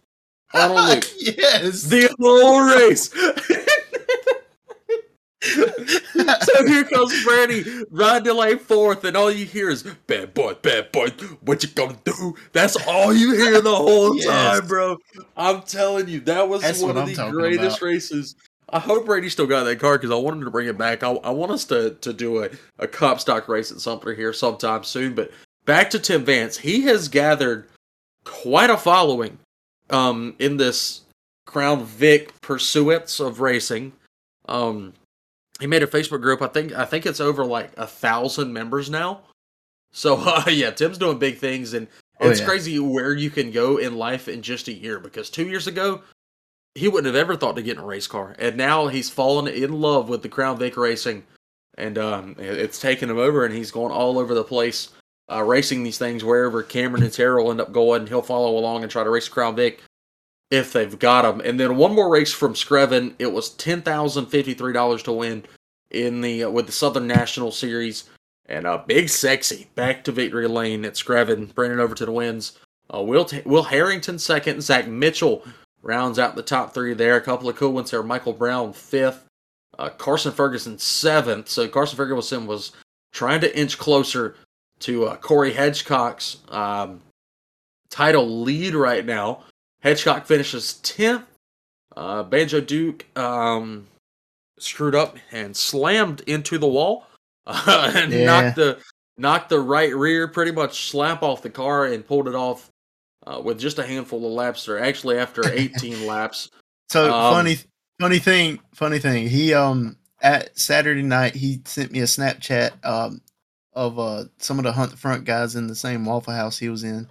On a loop. yes. The whole race. so here comes Brady riding lane fourth, and all you hear is "bad boy, bad boy, what you gonna do?" That's all you hear the whole yes. time, bro. I'm telling you, that was That's one of I'm the greatest about. races. I hope Brady still got that car because I want him to bring it back. I, I want us to to do a, a cop stock race at Sumter here sometime soon. But back to Tim Vance, he has gathered quite a following um, in this Crown Vic pursuits of racing. Um, he made a Facebook group. I think I think it's over like a thousand members now. So uh, yeah, Tim's doing big things, and oh, it's yeah. crazy where you can go in life in just a year. Because two years ago, he wouldn't have ever thought to get in a race car, and now he's fallen in love with the Crown Vic racing, and um, it's taken him over, and he's going all over the place, uh, racing these things wherever Cameron and Terrell end up going. He'll follow along and try to race the Crown Vic if they've got them. And then one more race from Screven. It was ten thousand fifty three dollars to win in the uh, with the Southern National Series. And uh, Big Sexy back to victory lane at Screven, bringing it over to the wins. Uh, Will T- Will Harrington second, Zach Mitchell rounds out the top three there. A couple of cool ones there. Michael Brown fifth, uh, Carson Ferguson seventh. So Carson Ferguson was trying to inch closer to uh, Corey Hedgecock's um, title lead right now. Hedgecock finishes 10th. Uh, Banjo Duke um, screwed up and slammed into the wall uh, and Yeah. knocked the knocked the right rear pretty much slap off the car and pulled it off uh, with just a handful of laps or actually after 18 laps So Um, funny, funny thing, funny thing. He um at Saturday night he sent me a Snapchat um of uh some of the Hunt the Front guys in the same Waffle House he was in.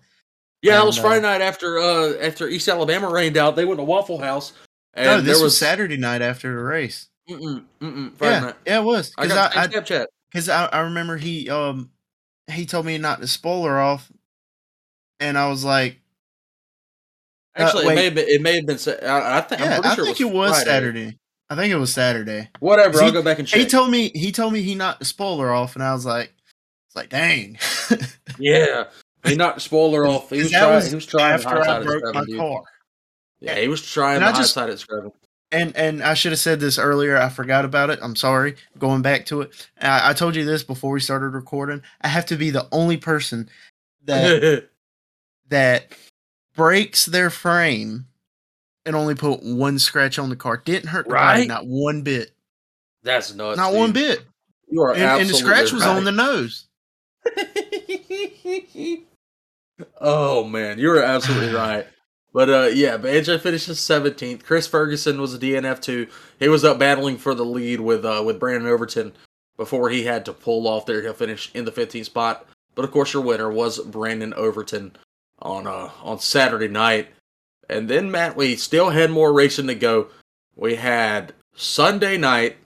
Yeah it And, was uh, friday night after uh after east alabama rained out they went to waffle house and no, this there was, was Saturday night after the race. mm-mm, mm-mm, friday Yeah, night yeah, it was i because got I, same snapchat because I, I remember he um he told me not to spoiler off, and I was like, uh, actually it may have been it may have been i, I think yeah, i'm pretty I sure think it it was, was, Friday. Saturday. I think it was Saturday. whatever He- i'll go back and check He told me he told me he knocked the spoiler off, and I was like, it's like dang. yeah he knocked the spoiler off he was, that trying, was he was trying after I broke my dude. car. yeah he was trying And the I just- high side at scrubbing And and I should have said this earlier. I forgot about it. I'm sorry. Going back to it, I, I told you this before we started recording. I have to be the only person that that breaks their frame and only put one scratch on the car. Didn't hurt the body, Right? not one bit. that's nuts not dude. one bit. you are And, and the scratch was on the nose. Oh man, you were absolutely right. But uh, yeah, Banjo finishes seventeenth. Chris Ferguson was a DNF too. He was up battling for the lead with uh, with Brandon Overton before he had to pull off there. He'll finish in the 15th spot. But of course, your winner was Brandon Overton on uh, on Saturday night. And then Matt, we still had more racing to go. We had Sunday night.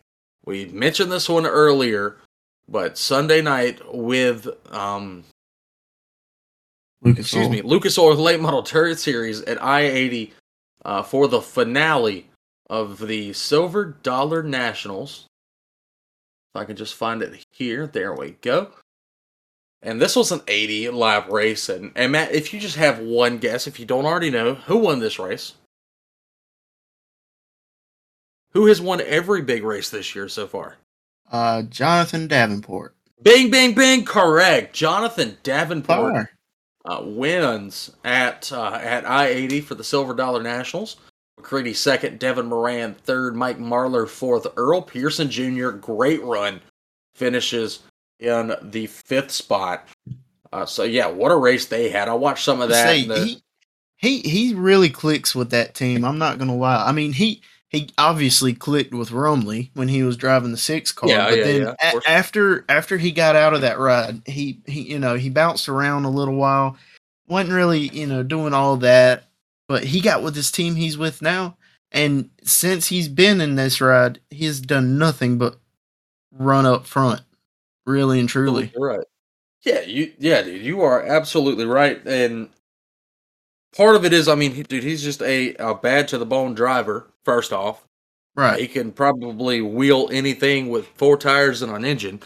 We mentioned this one earlier, but Sunday night with um, Lucas excuse me, Lucas Oil Late Model Dirt Series at I eighty uh, for the finale of the Silver Dollar Nationals. If I can just find it here, there we go. And this was an 80 lap race. And, and Matt, if you just have one guess, if you don't already know, who won this race? Who has won every big race this year so far? Uh, Jonathan Davenport. Bing, bing, bing, correct. Jonathan Davenport uh, wins at uh, at I eighty for the Silver Dollar Nationals. McCreadie second, Devin Moran third, Mike Marlar fourth, Earl Pearson Jr. Great run finishes in the fifth spot. Uh, so yeah, what a race they had! I watched some of that. Say, the- he, he he really clicks with that team. I'm not gonna lie. I mean, he he obviously clicked with Rumley when he was driving the six car. Yeah, but yeah, then yeah, a- after after he got out of that ride, he he you know he bounced around a little while. wasn't really you know doing all that, but he got with this team he's with now, and since he's been in this ride, he has done nothing but run up front, really and oh, truly. You're right. Yeah, you yeah, dude, you are absolutely right. And part of it is, I mean, he, dude, he's just a, a bad to the bone driver. First off, Right. he can probably wheel anything with four tires and an engine.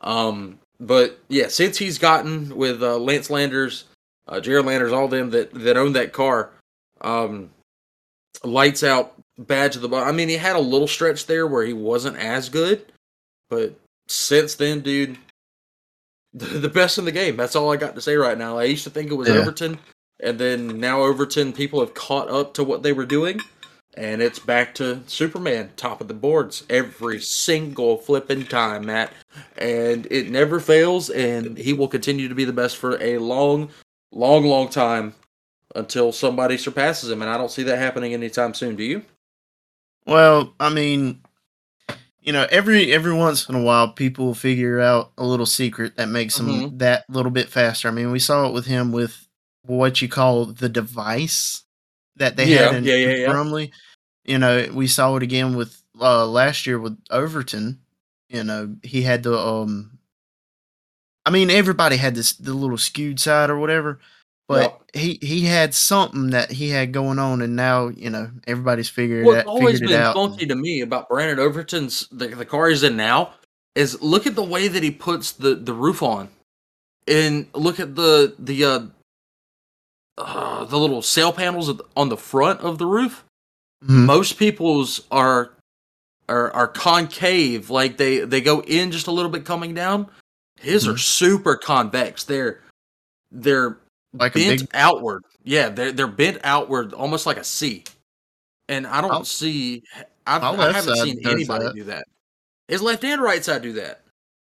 Um, but yeah, since he's gotten with uh, Lance Landers, uh, Jared Landers, all them that that own that car, um, lights out, bad to the bone. I mean, he had a little stretch there where he wasn't as good, but since then, dude, the, the best in the game. That's all I got to say right now. I used to think it was Yeah. Overton, and then now Overton people have caught up to what they were doing, and it's back to Superman, top of the boards every single flipping time, Matt. And it never fails, and he will continue to be the best for a long, long, long time until somebody surpasses him. And I don't see that happening anytime soon. Do you? Well, I mean, you know, every every once in a while, people figure out a little secret that makes them Mhm. that little bit faster. I mean, we saw it with him with what you call the device that they Yeah, had in yeah, yeah, yeah. Brumley. You know, we saw it again with uh, last year with Overton. You know, he had the um. I mean, everybody had this the little skewed side or whatever, but he he had something that he had going on, and now you know everybody's figured What's it, always figured it been out. funky to me about Brandon Overton's the, the car he's in now is look at the way that he puts the, the roof on, and look at the the uh, uh the little sail panels on the front of the roof. Mhm. Most people's are are are concave, like they they go in just a little bit coming down. His Mhm. are super convex. They're they're Like bent big. outward. Yeah, they're they're bent outward, almost like a C. And I don't I'll- see. I've, I have not seen anybody that. do that. His left and right side do that.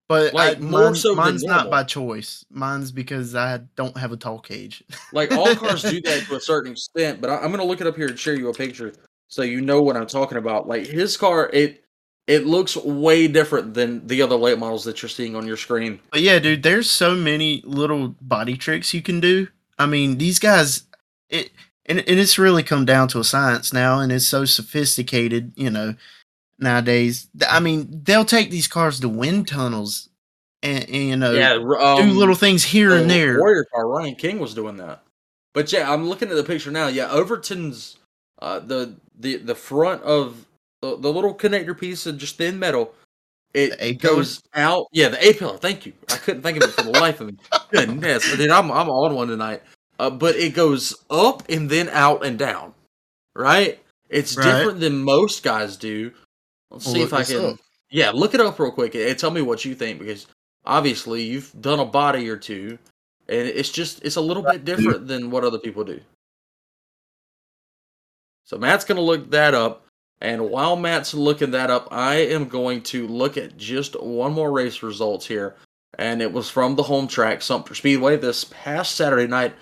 But like, I, more mine- so mine's not by choice. Mine's because I don't have a tall cage. Like all cars do that to a certain extent. But I, I'm gonna look it up here and share you a picture so you know what I'm talking about. Like his car, it it looks way different than the other late models that you're seeing on your screen. But yeah, dude, there's so many little body tricks you can do. I mean, these guys, it and, and it's really come down to a science now, and it's so sophisticated, you know, nowadays. I mean, they'll take these cars to wind tunnels, and, and you know, yeah, do um, little things here and there. Warrior car, Ryan King was doing that. But yeah, I'm looking at the picture now. Yeah, Overton's uh, the the the front of the, the little connector piece of just thin metal. It goes out. Yeah, the A pillar. Thank you. I couldn't think of it for the life of me. Goodness, dude, I'm I'm on one tonight. Uh, but it goes up and then out and down. Right? It's Right. different than most guys do. Let's Well, see if I can. up. Yeah, look it up real quick and tell me what you think because obviously you've done a body or two, and it's just it's a little bit different than what other people do. So Matt's gonna look that up, and while Matt's looking that up, I am going to look at just one more race results here, and it was from the home track Sumter Speedway this past Saturday night.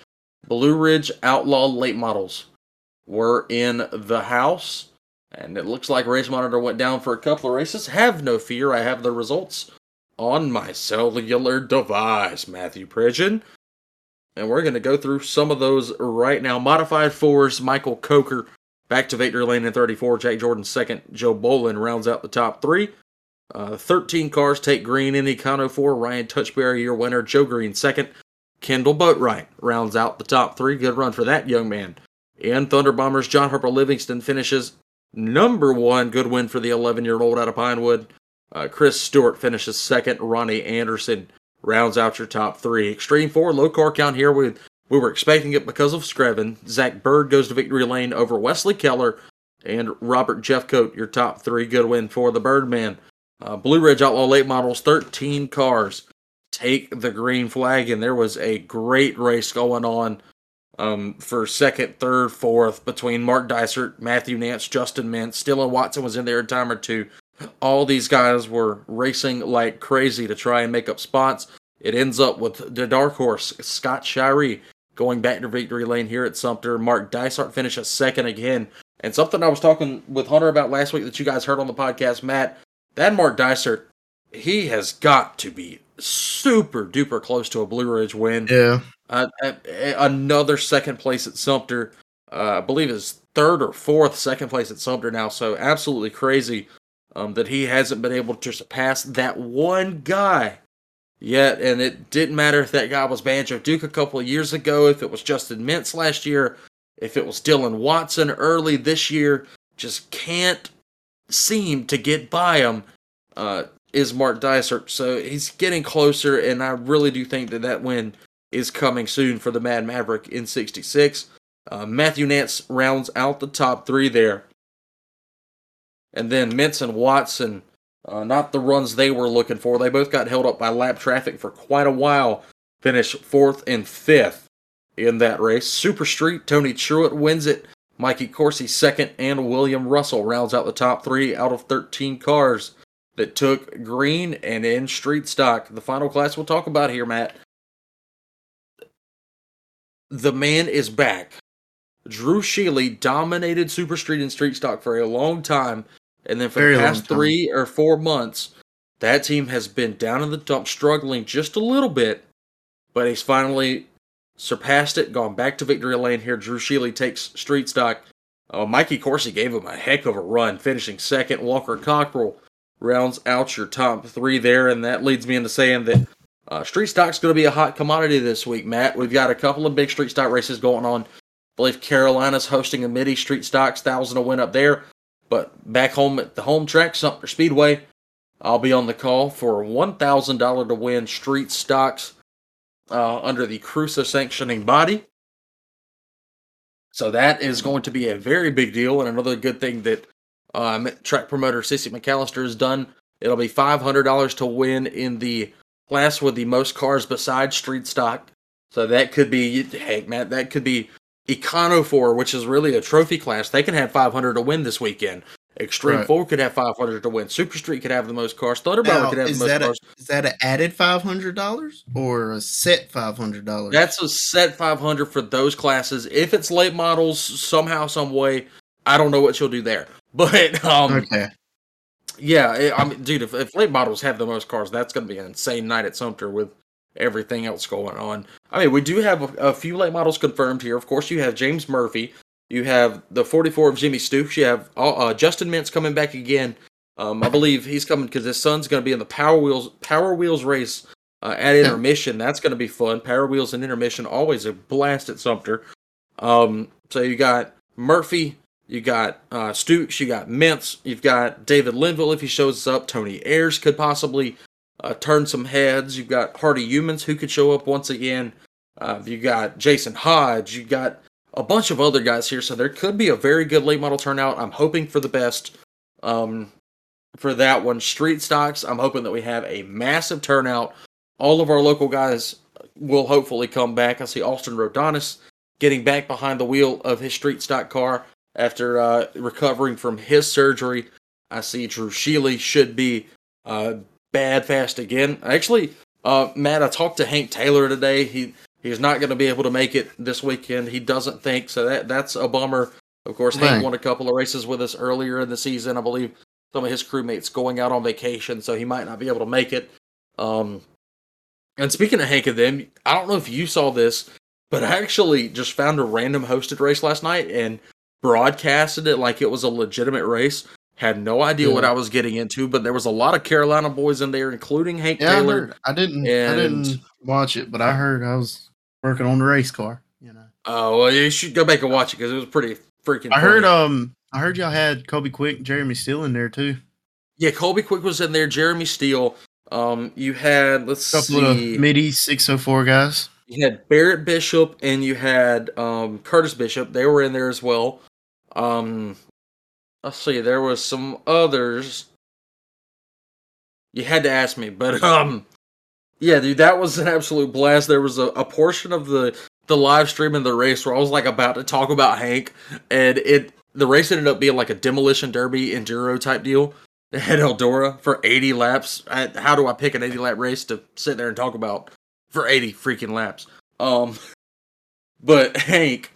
Blue Ridge Outlaw late models were in the house. And it looks like Race Monitor went down for a couple of races. Have no fear, I have the results on my cellular device, Matthew Pridgeon. And we're going to go through some of those right now. Modified fours, Michael Coker back to victory lane in 34. Jake Jordan second. Joe Bolin rounds out the top three. Uh, 13 cars take green in Econo 4. Ryan Touchberry, your winner. Joe Green second. Kendall Boatwright rounds out the top three. Good run for that young man. And Thunder Bombers, John Harper Livingston finishes number one. Good win for the 11 year old out of Pinewood. Uh, Chris Stewart finishes second. Ronnie Anderson rounds out your top three. Extreme four, low car count here. We, we were expecting it because of Screven. Zach Bird goes to victory lane over Wesley Keller and Robert Jeffcoat, your top three. Good win for the Birdman. Uh, Blue Ridge Outlaw Late Models, 13 cars take the green flag, and there was a great race going on um, for second, third, fourth between Mark Dysart, Matthew Nance, Justin Mintz, Dylan Watson was in there a time or two. All these guys were racing like crazy to try and make up spots. It ends up with the dark horse, Scott Shirey, going back to victory lane here at Sumter. Mark Dysart finishes second again. And something I was talking with Hunter about last week that you guys heard on the podcast, Matt, that Mark Dysart, he has got to be super duper close to a Blue Ridge win. Yeah, Uh, uh, another second place at Sumter. Uh, I believe is third or fourth second place at Sumter now. So absolutely crazy um, that he hasn't been able to surpass that one guy yet. And it didn't matter if that guy was Banjo Duke a couple of years ago, if it was Justin Mintz last year, if it was Dylan Watson early this year. Just can't seem to get by him. Uh, is Mark Dysart. So he's getting closer, and I really do think that that win is coming soon for the Mad Maverick in 66. Uh, Matthew Nance rounds out the top three there. And then Mintz and Watson, uh, not the runs they were looking for. They both got held up by lap traffic for quite a while. Finish fourth and fifth in that race. Super Street, Tony Truitt wins it. Mikey Corsi second, and William Russell rounds out the top three out of 13 cars that took green and in street stock. The final class we'll talk about here, Matt. The man is back. Drew Sheely dominated Super Street and Street Stock for a long time, and then for Very the past three or four months, that team has been down in the dump, struggling just a little bit, but he's finally surpassed it, gone back to victory lane here. Drew Sheely takes Street Stock. Uh, Mikey Corsi gave him a heck of a run, finishing second. Walker Cockrell rounds out your top three there, and that leads me into saying that uh, street stock's going to be a hot commodity this week, Matt. We've got a couple of big street stock races going on. I believe Carolina's hosting a midi street stocks, thousand to win up there. But back home at the home track, Sumter Speedway, I'll be on the call for one thousand dollar to win street stocks uh, under the Crusoe sanctioning body. So that is going to be a very big deal, and another good thing that um, track promoter Sissy McAllister has done. It'll be five hundred dollars to win in the class with the most cars besides street stock. So that could be, heck, man, that could be Econo 4, which is really a trophy class. They can have 500 to win this weekend. Extreme Right. 4 could have 500 to win. Super Street could have the most cars. Thunderbird could have is the most that a, is that an added five hundred dollars or a set five hundred dollars? That's a set 500 for those classes. If it's late models, somehow, some way, I don't know what you'll do there. But um, okay. yeah, it, I mean, dude, if, if late models have the most cars, that's going to be an insane night at Sumter with everything else going on. I mean, we do have a, a few late models confirmed here. Of course, you have James Murphy. You have the 44 of Jimmy Stoops. You have uh, uh, Justin Mintz coming back again. Um, I believe he's coming because his son's going to be in the Power Wheels Power Wheels race uh, at intermission. That's going to be fun. Power Wheels and intermission always a blast at Sumter. Um, so you got Murphy, you got uh, Stoops, you got Mintz, you've got David Linville if he shows up. Tony Ayers could possibly uh, turn some heads. You've got Hardy Humans who could show up once again. Uh, you got Jason Hodge. You got a bunch of other guys here, so there could be a very good late model turnout. I'm hoping for the best um, for that one. Street stocks. I'm hoping that we have a massive turnout. All of our local guys will hopefully come back. I see Austin Rodonis getting back behind the wheel of his street stock car after uh, recovering from his surgery. I see Drew Sheely should be uh, bad fast again. Actually, uh, Matt, I talked to Hank Taylor today. He he's not going to be able to make it this weekend. He doesn't think so. That that's a bummer. Of course, Hank won a couple of races with us earlier in the season. I believe some of his crewmates going out on vacation, so he might not be able to make it. Um, and speaking of Hank and them, I don't know if you saw this, but I actually just found a random hosted race last night and broadcasted it like it was a legitimate race. Had no idea what I was getting into, but there was a lot of Carolina boys in there, including Hank Yeah, Taylor. heard, I didn't. I didn't watch it, but I heard I was working on the race car. You know, Oh, well, you should go back and watch it because it was pretty freaking. I heard. Um, I heard y'all had Kobe Quick, Jeremy Steele in there too. yeah, Colby Quick was in there. Jeremy Steele. Um, you had let's A couple see, of midi six oh four guys. you had Barrett Bishop and you had um Curtis Bishop. They were in there as well. Um, let's see, there was some others. You had to ask me, but um, yeah, dude, that was an absolute blast. There was a, a portion of the the live stream in the race where I was like about to talk about Hank, and it the race ended up being like a demolition derby enduro type deal. They had Eldora for 80 laps. I, how do I pick an 80 lap race to sit there and talk about for 80 freaking laps? Um, but Hank,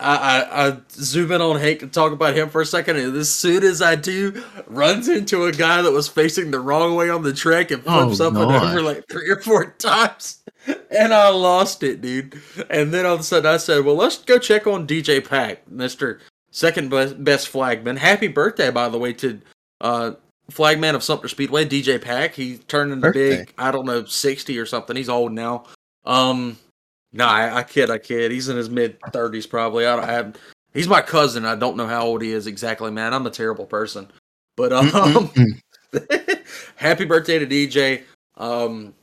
I, I, I zoom in on Hank and talk about him for a second, and as soon as I do, runs into a guy that was facing the wrong way on the track and Oh, flips up and God. over like three or four times. And I lost it, dude. And then all of a sudden I said, Well, let's go check on DJ Pack, Mr. Second best, best flagman. Happy birthday, by the way, to uh, flagman of Sumter Speedway, DJ Pack. He turned into Birthday. big, I don't know, 60 or something. He's old now. Um, Nah, I, I kid, I kid. He's in his mid 30s probably. I don't have. He's my cousin. I don't know how old he is exactly, man. I'm a terrible person. But um, happy birthday to DJ. Um,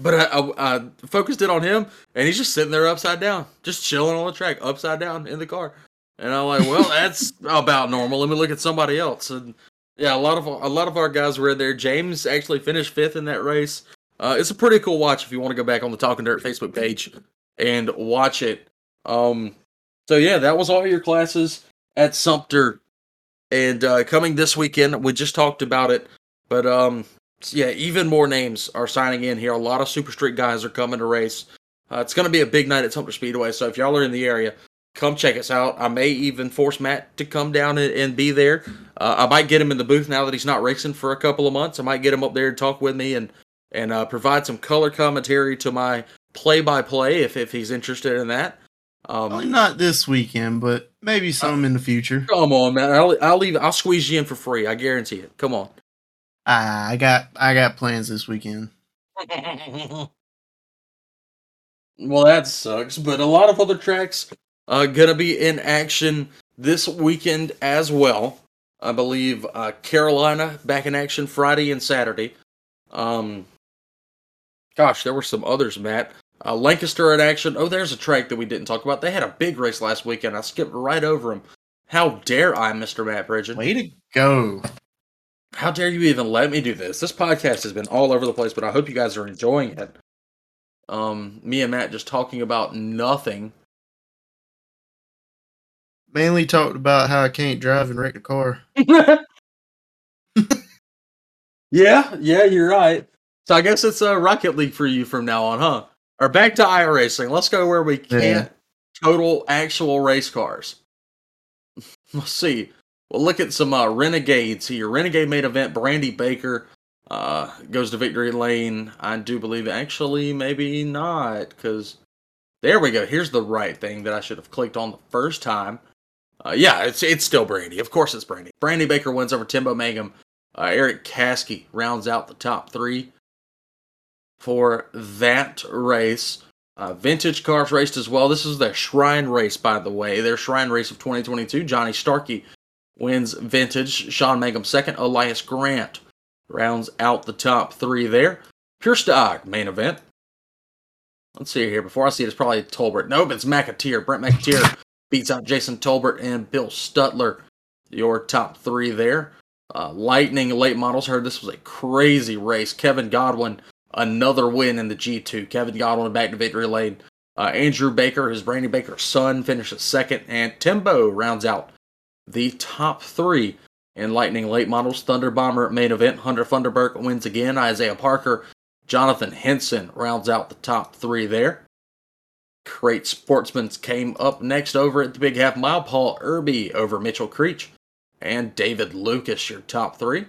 but I, I, I focused it on him, and he's just sitting there upside down, just chilling on the track, upside down in the car. And I'm like, well, that's about normal. Let me look at somebody else. And yeah, a lot of a lot of our guys were in there. James actually finished fifth in that race. Uh, it's a pretty cool watch if you want to go back on the Talking Dirt Facebook page and watch it. Um, so yeah, that was all your classes at Sumter, and uh, coming this weekend, we just talked about it, but um, yeah, even more names are signing in here. A lot of Super Street guys are coming to race. Uh, it's going to be a big night at Sumter Speedway, so if y'all are in the area, come check us out. I may even force Matt to come down and, and be there. Uh, I might get him in the booth now that he's not racing for a couple of months. I might get him up there and talk with me and and uh, provide some color commentary to my play-by-play if if he's interested in that. Um, not this weekend, but maybe some in the future. come on, man! I'll I'll leave. I'll squeeze you in for free. I guarantee it. Come on. Ah, I got I got plans this weekend. well, that sucks. But a lot of other tracks are gonna be in action this weekend as well. I believe uh, Carolina back in action Friday and Saturday. Um, gosh, there were some others, Matt. Uh, Lancaster in action. Oh, there's a track that we didn't talk about. They had a big race last weekend. I skipped right over them. How dare I, Mr. Matt Bridgen? Way to go! How dare you even let me do this? This podcast has been all over the place, but I hope you guys are enjoying it. Um, me and Matt just talking about nothing. Mainly talked about how I can't drive and wreck a car. yeah, yeah, you're right. So I guess it's a uh, Rocket League for you from now on, huh? Or back to iRacing. Let's go where we can't yeah. total actual race cars. Let's see. We'll look at some uh, renegades here. Renegade main event. Brandy Baker uh, goes to victory lane. I do believe actually maybe not because there we go. Here's the right thing that I should have clicked on the first time. Uh, yeah, it's it's still Brandy. Of course, it's Brandy. Brandy Baker wins over Timbo Mangum. Uh, Eric Caskey rounds out the top three for that race. Uh, vintage cars raced as well. This is their Shrine race, by the way. Their Shrine race of 2022. Johnny Starkey wins vintage. Sean Mangum second. Elias Grant rounds out the top three there. Pure Stock main event. Let's see here. Before I see it, it's probably Tolbert. Nope, it's McAteer. Brent McAteer beats out Jason Tolbert and Bill Stutler. Your top three there. Uh, Lightning late models heard this was a crazy race. Kevin Godwin another win in the G2. Kevin Godwin back to victory lane. Uh, Andrew Baker, his Brandy Baker's son, finishes second, and Timbo rounds out the top three in Lightning late models. Thunder Bomber main event. Hunter Funderburk wins again. Isaiah Parker, Jonathan Henson rounds out the top three there. Great Sportsman's came up next over at the Big Half Mile. Paul Irby over Mitchell Creech and David Lucas, your top three.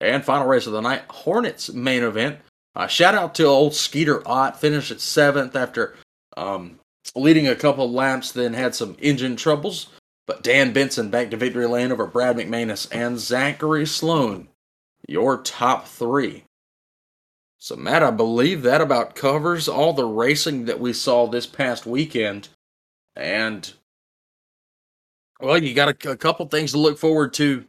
And final race of the night, Hornets main event. Uh, shout out to old Skeeter Ott, finished at seventh after um, leading a couple laps, then had some engine troubles. But Dan Benson back to victory lane over Brad McManus and Zachary Sloan, your top three. So, Matt, I believe that about covers all the racing that we saw this past weekend. And, well, you got a, a couple things to look forward to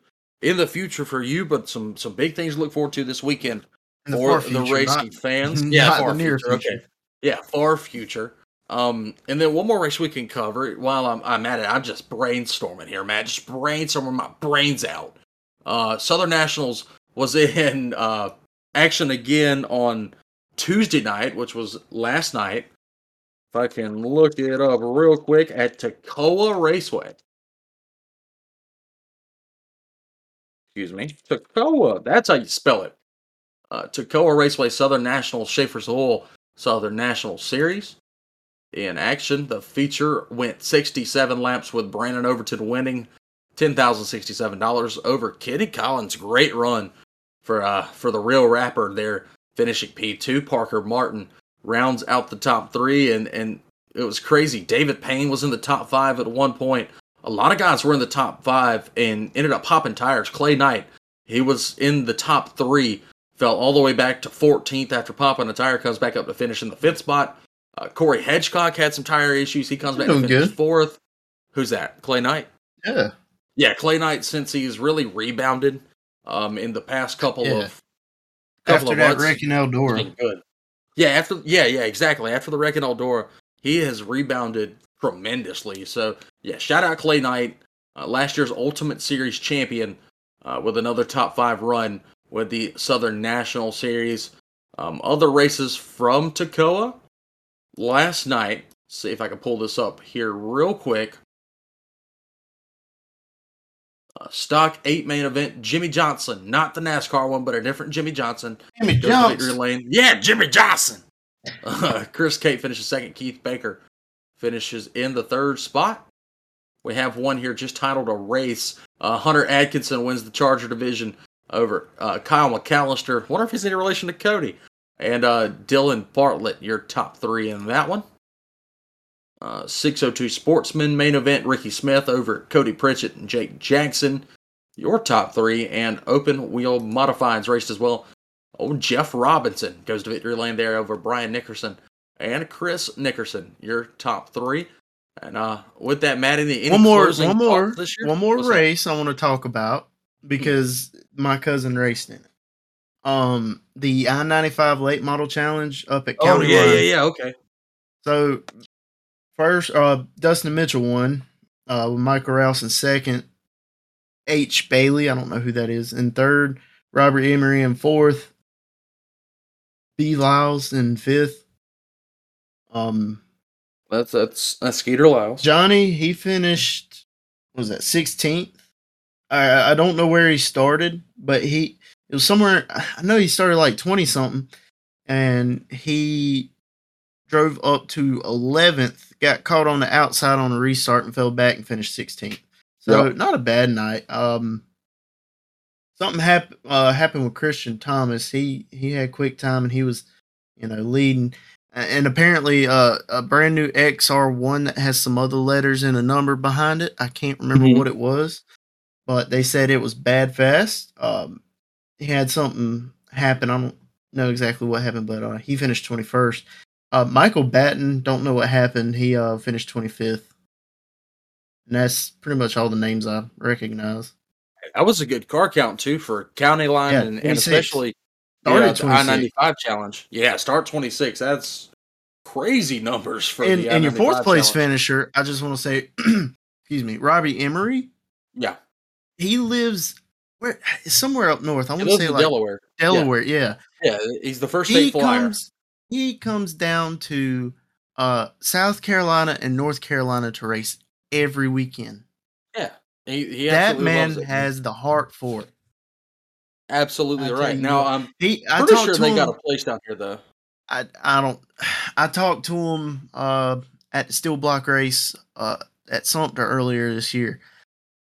in the future for you, but some some big things to look forward to this weekend the for future, the racing not, fans. Not yeah, far the near future. future. Okay. Yeah, far future. Um, and then one more race we can cover while I'm, I'm at it. I'm just brainstorming here, Matt. Just brainstorming my brains out. Uh, Southern Nationals was in uh, action again on Tuesday night, which was last night. If I can look it up real quick at Toccoa Raceway. Excuse me, Toccoa. That's how you spell it. Uh, Toccoa Raceway Southern National Schaeffer's Oil Southern National Series. In action, the feature went 67 laps with Brandon Overton winning $10,067 over Kenny Collins. Great run for uh, for the real rapper there, finishing P2. Parker Martin rounds out the top three, and, and it was crazy. David Payne was in the top five at one point a lot of guys were in the top five and ended up popping tires. Clay Knight, he was in the top three, fell all the way back to 14th after popping a tire, comes back up to finish in the fifth spot. Uh, Corey Hedgecock had some tire issues. He comes back to finish good. fourth. Who's that? Clay Knight? Yeah. Yeah, Clay Knight, since he's really rebounded um, in the past couple Yeah. of couple After of that months, wreck in Eldora. good. Yeah, after yeah, yeah, exactly. After the wreck in Eldora, he has rebounded tremendously. So yeah, shout out Clay Knight, uh, last year's Ultimate Series champion, uh, with another top five run with the Southern National Series. Um, other races from Toccoa last night. See if I can pull this up here real quick. Uh, stock eight main event. Jimmy Johnson, not the NASCAR one, but a different Jimmy Johnson. Jimmy Johnson. victory lane. Yeah, Jimmy Johnson. Uh, Chris Kate finishes second. Keith Baker finishes in the third spot. We have one here just titled a race. Uh, Hunter Atkinson wins the Charger division over uh, Kyle McAllister. Wonder if he's any relation to Cody. And uh, Dylan Bartlett, your top three in that one. Uh, 602 Sportsman main event Ricky Smith over Cody Pritchett and Jake Jackson. Your top three and open wheel modifieds raced as well. Oh, Jeff Robinson goes to victory lane there over Brian Nickerson and Chris Nickerson. Your top three. And uh, with that, Matt, any, one more, one more, one more What's that? race I want to talk about because my cousin raced in it. Um, the I ninety five late model challenge up at Oh County yeah, Line. yeah, yeah. Okay. So first, uh, Dustin Mitchell won, uh, with Michael Rouse in second. H. Bailey. I don't know who that is. In third, Robert Emery in fourth. B. Lyles in fifth. Um, That's that's that's Skeeter Lyles. Johnny, he finished, what was that, 16th? I, I don't know where he started, but he, it was somewhere, I know he started like 20 something, and he drove up to 11th, got caught on the outside on a restart and fell back and finished 16th. So Yep. not a bad night. Um, something happened uh, happened with Christian Thomas. He he had quick time and he was, you know, leading. A- And apparently, uh, a brand new XR1 that has some other letters and a number behind it. I can't remember Mhm. what it was, but they said it was bad fast. Um, he had something happen. I don't know exactly what happened, but uh, he finished 21st. Uh, Michael Batten, don't know what happened. He uh, finished 25th. And that's pretty much all the names I recognize. That was a good car count too for county line Yeah, and, and especially Started yeah, the I ninety five challenge. Yeah, start twenty six. That's crazy numbers for And, the and your I-95 fourth place challenge. finisher, I just want to say, excuse me, Robbie Emery. Yeah, He lives where somewhere up north. I want to say like Delaware. Delaware. Yeah. Yeah, he's the first He state flyer. comes. He comes down to uh, South Carolina and North Carolina to race every weekend. yeah, he, he that man loves it. has the heart for it. Absolutely I right. Now I'm He, I pretty sure they him. got a place down here though. I I don't. I talked to him uh, at the steel block race uh, at Sumter earlier this year,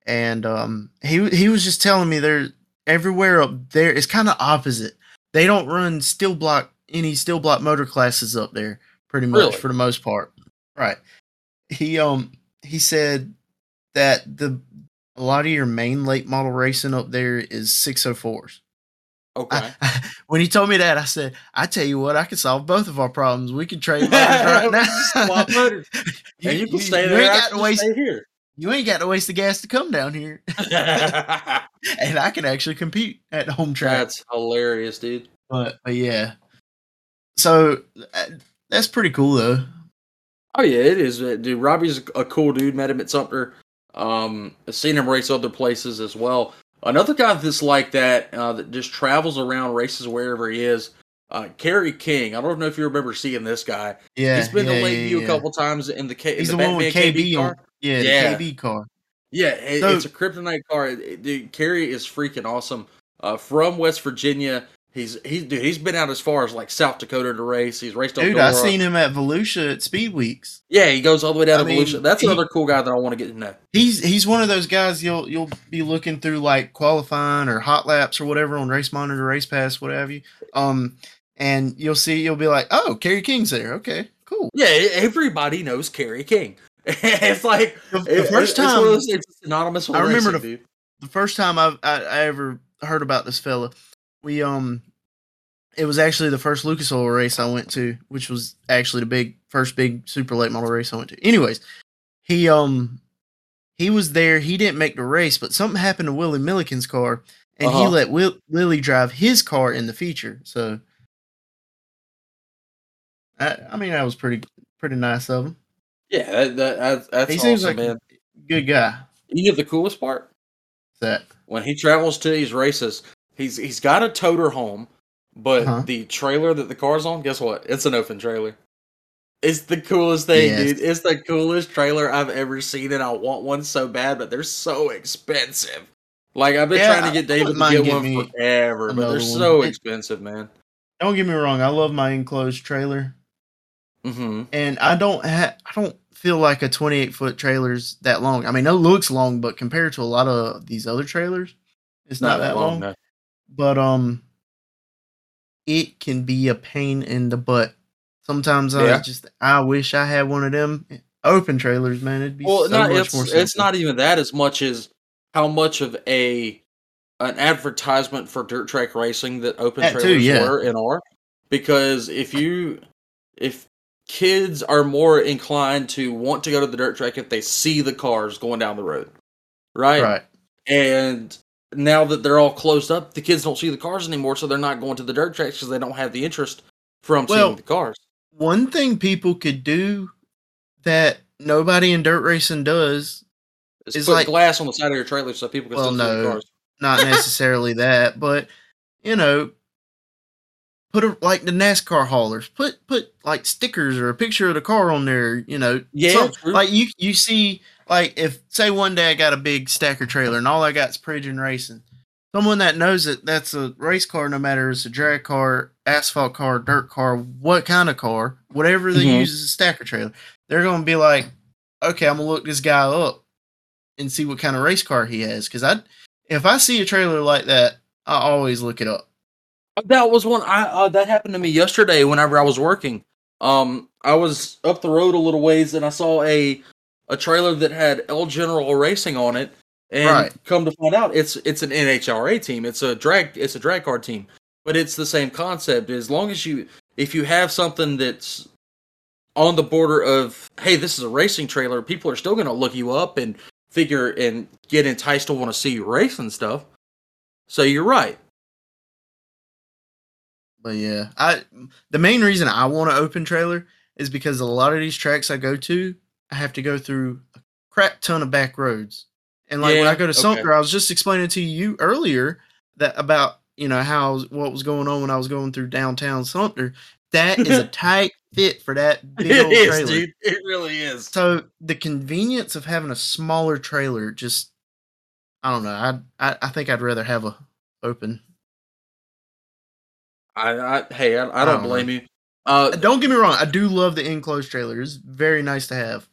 and um, he he was just telling me there everywhere up there is kind of opposite. They don't run steel block any steel block motor classes up there, pretty much Really? for the most part. Right. He um he said that the a lot of your main late model racing up there is 604s. Okay. I, when he told me that, I said, "I tell you what, I can solve both of our problems. We can trade motors right now. Swap motors. and you can stay there. You ain't got to waste. here. You ain't got to waste the gas to come down here, and I can actually compete at the home track. That's hilarious, dude. But, but yeah, so uh, that's pretty cool though. Oh yeah, it is, uh, dude. Robbie's a cool dude. Met him at Sumter. Um, I've seen him race other places as well. Another guy that's like that, uh, that just travels around, races wherever he is. Uh, Kerry King. I don't know if you remember seeing this guy. Yeah, He's been yeah, to Lakeview yeah. a couple times in the K. He's the, the, one with Batman KB, car. Yeah, Yeah. the KB car. Yeah, it, So- it's a kryptonite car. Dude, Kerry is freaking awesome. Uh, from West Virginia. He's he's dude. He's been out as far as like South Dakota to race. He's raced Dude, I seen him at Volusia at Speed Weeks. Yeah, he goes all the way down I to mean, Volusia. That's he- another cool guy that I want to get to know. He's he's one of those guys you'll you'll be looking through like qualifying or hot laps or whatever on Race Monitor, Race Pass, whatever you. Um, and you'll see you'll be like, oh, Kerry King's there. Okay, cool. Yeah, everybody knows Kerry King. it's like The, the first it's time, those things that's synonymous with I remember racing, the- the first time I've, I I ever heard about this fella, we um, it was actually the first Lucas Oil race I went to, which was actually the big first big super late model race I went to. Anyways, he um, he was there. He didn't make the race, but something happened to Willie Milliken's car, and he Uh-huh. let Will, Willie drive his car in the feature. So, I, I mean, that was pretty pretty nice of him. Yeah, that, that, that's, that's He awesome, seems like man. Good guy. You know the coolest part? That When he travels to these races, he's he's got a toter home, but Uh-huh. the trailer that the car's on, guess what? It's an open trailer. It's the coolest thing, Yes. dude. It's the coolest trailer I've ever seen, and I want one so bad, but they're so expensive. Like I've been Yeah, trying to get David to get one forever, but they're so It- expensive, man. don't get me wrong. I love my enclosed trailer. hmm and I don't ha- I don't feel like a 28 foot trailer's that long. I mean, it looks long, but compared to a lot of these other trailers, it's not, that long. no. But um, it can be a pain in the butt. Sometimes I just I wish I had one of them open trailers, man. It'd be Well, so not, much it's more. it's not even that as much as how much of a an advertisement for dirt track racing that open That too, trailers yeah. were and are. Because if you if kids are more inclined to want to go to the dirt track if they see the cars going down the road, right? right. And now that they're all closed up, the kids don't see the cars anymore, so they're not going to the dirt tracks because they don't have the interest from Well, seeing the cars. One thing people could do that nobody in dirt racing does It's, It's put like- glass on the side of your trailer so people can Well, still see the no. cars. not necessarily that, but you know, put a, like the NASCAR haulers, put put like stickers or a picture of the car on there. You know, Yeah, some- like you you see like if say one day I got a big stacker trailer and all I got is Pridgeon Racing. Someone that knows it, that's a race car, no matter it's a drag car, asphalt car, dirt car, what kind of car, whatever they Mhm. use as a stacker trailer, they're gonna be like, okay, I'm gonna look this guy up and see what kind of race car he has. Because I, if I see a trailer like that, I always look it up. That was one I uh, that happened to me yesterday whenever I was working. Um, I was up the road a little ways and I saw a a trailer that had El General Racing on it, and Right. come to find out, it's it's an NHRA team. It's a drag it's a drag car team, but it's the same concept. As long as you if you have something that's on the border of hey, this is a racing trailer, people are still going to look you up and figure and get enticed to want to see you race and stuff. So you're right. But yeah, I the main reason I want to open trailer is because a lot of these tracks I go to, I have to go through a crap ton of back roads. And like when I go to okay. Sumter, I was just explaining to you earlier that about you know how what was going on when I was going through downtown Sumter. That is a tight fit for that big It old is, trailer. dude. It really is. So the convenience of having a smaller trailer just I don't know. I I, I think I'd rather have a open. I, I hey, I, I I don't don't blame you. Uh, Don't get me wrong, I do love the enclosed trailer. It's very nice to have.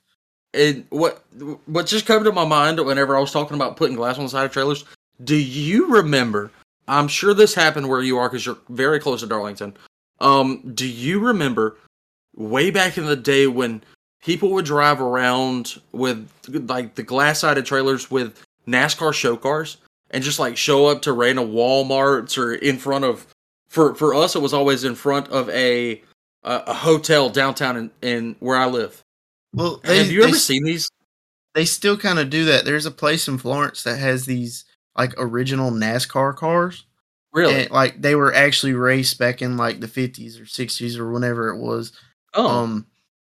And what what just came to my mind whenever I was talking about putting glass on the side of trailers. Do you remember? I'm sure this happened where you are because you're very close to Darlington. Um, do you remember way back in the day when people would drive around with like the glass sided trailers with NASCAR show cars and just like show up to random WalMarts or in front of for for us it was always in front of a a, a hotel downtown in, in where I live. Well, Have you they, ever seen these? They still kind of do that. There's a place in Florence that has these like original NASCAR cars. Really? And, like they were actually raced back in like the 50s or 60s or whenever it was. oh, Um,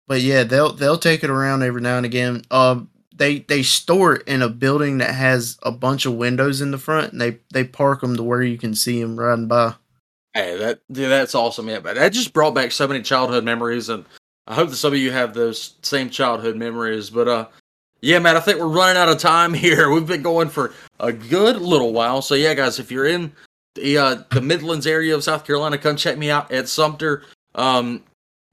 but yeah, they'll they'll take it around every now and again. Um, they they store it in a building that has a bunch of windows in the front, and they they park them to where you can see them riding by. hey, that dude, that's awesome. Yeah, but that just brought back so many childhood memories, and I hope that some of you have those same childhood memories. But uh, yeah, man, I think we're running out of time here. We've been going for a good little while, so yeah, guys, if you're in the uh, the Midlands area of South Carolina, come check me out at Sumter. Um,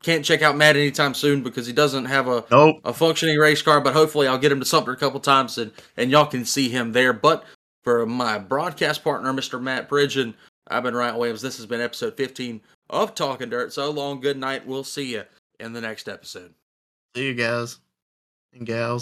can't check out Matt anytime soon because he doesn't have a Nope. a functioning race car, but hopefully I'll get him to Sumter a couple times and, and y'all can see him there. But for my broadcast partner, Mr. Matt Pridgeon, I've been Ryan Williams. This has been episode 15 of Talkin' Dirt. So long, good night. We'll see you in the next episode. See you guys and gals.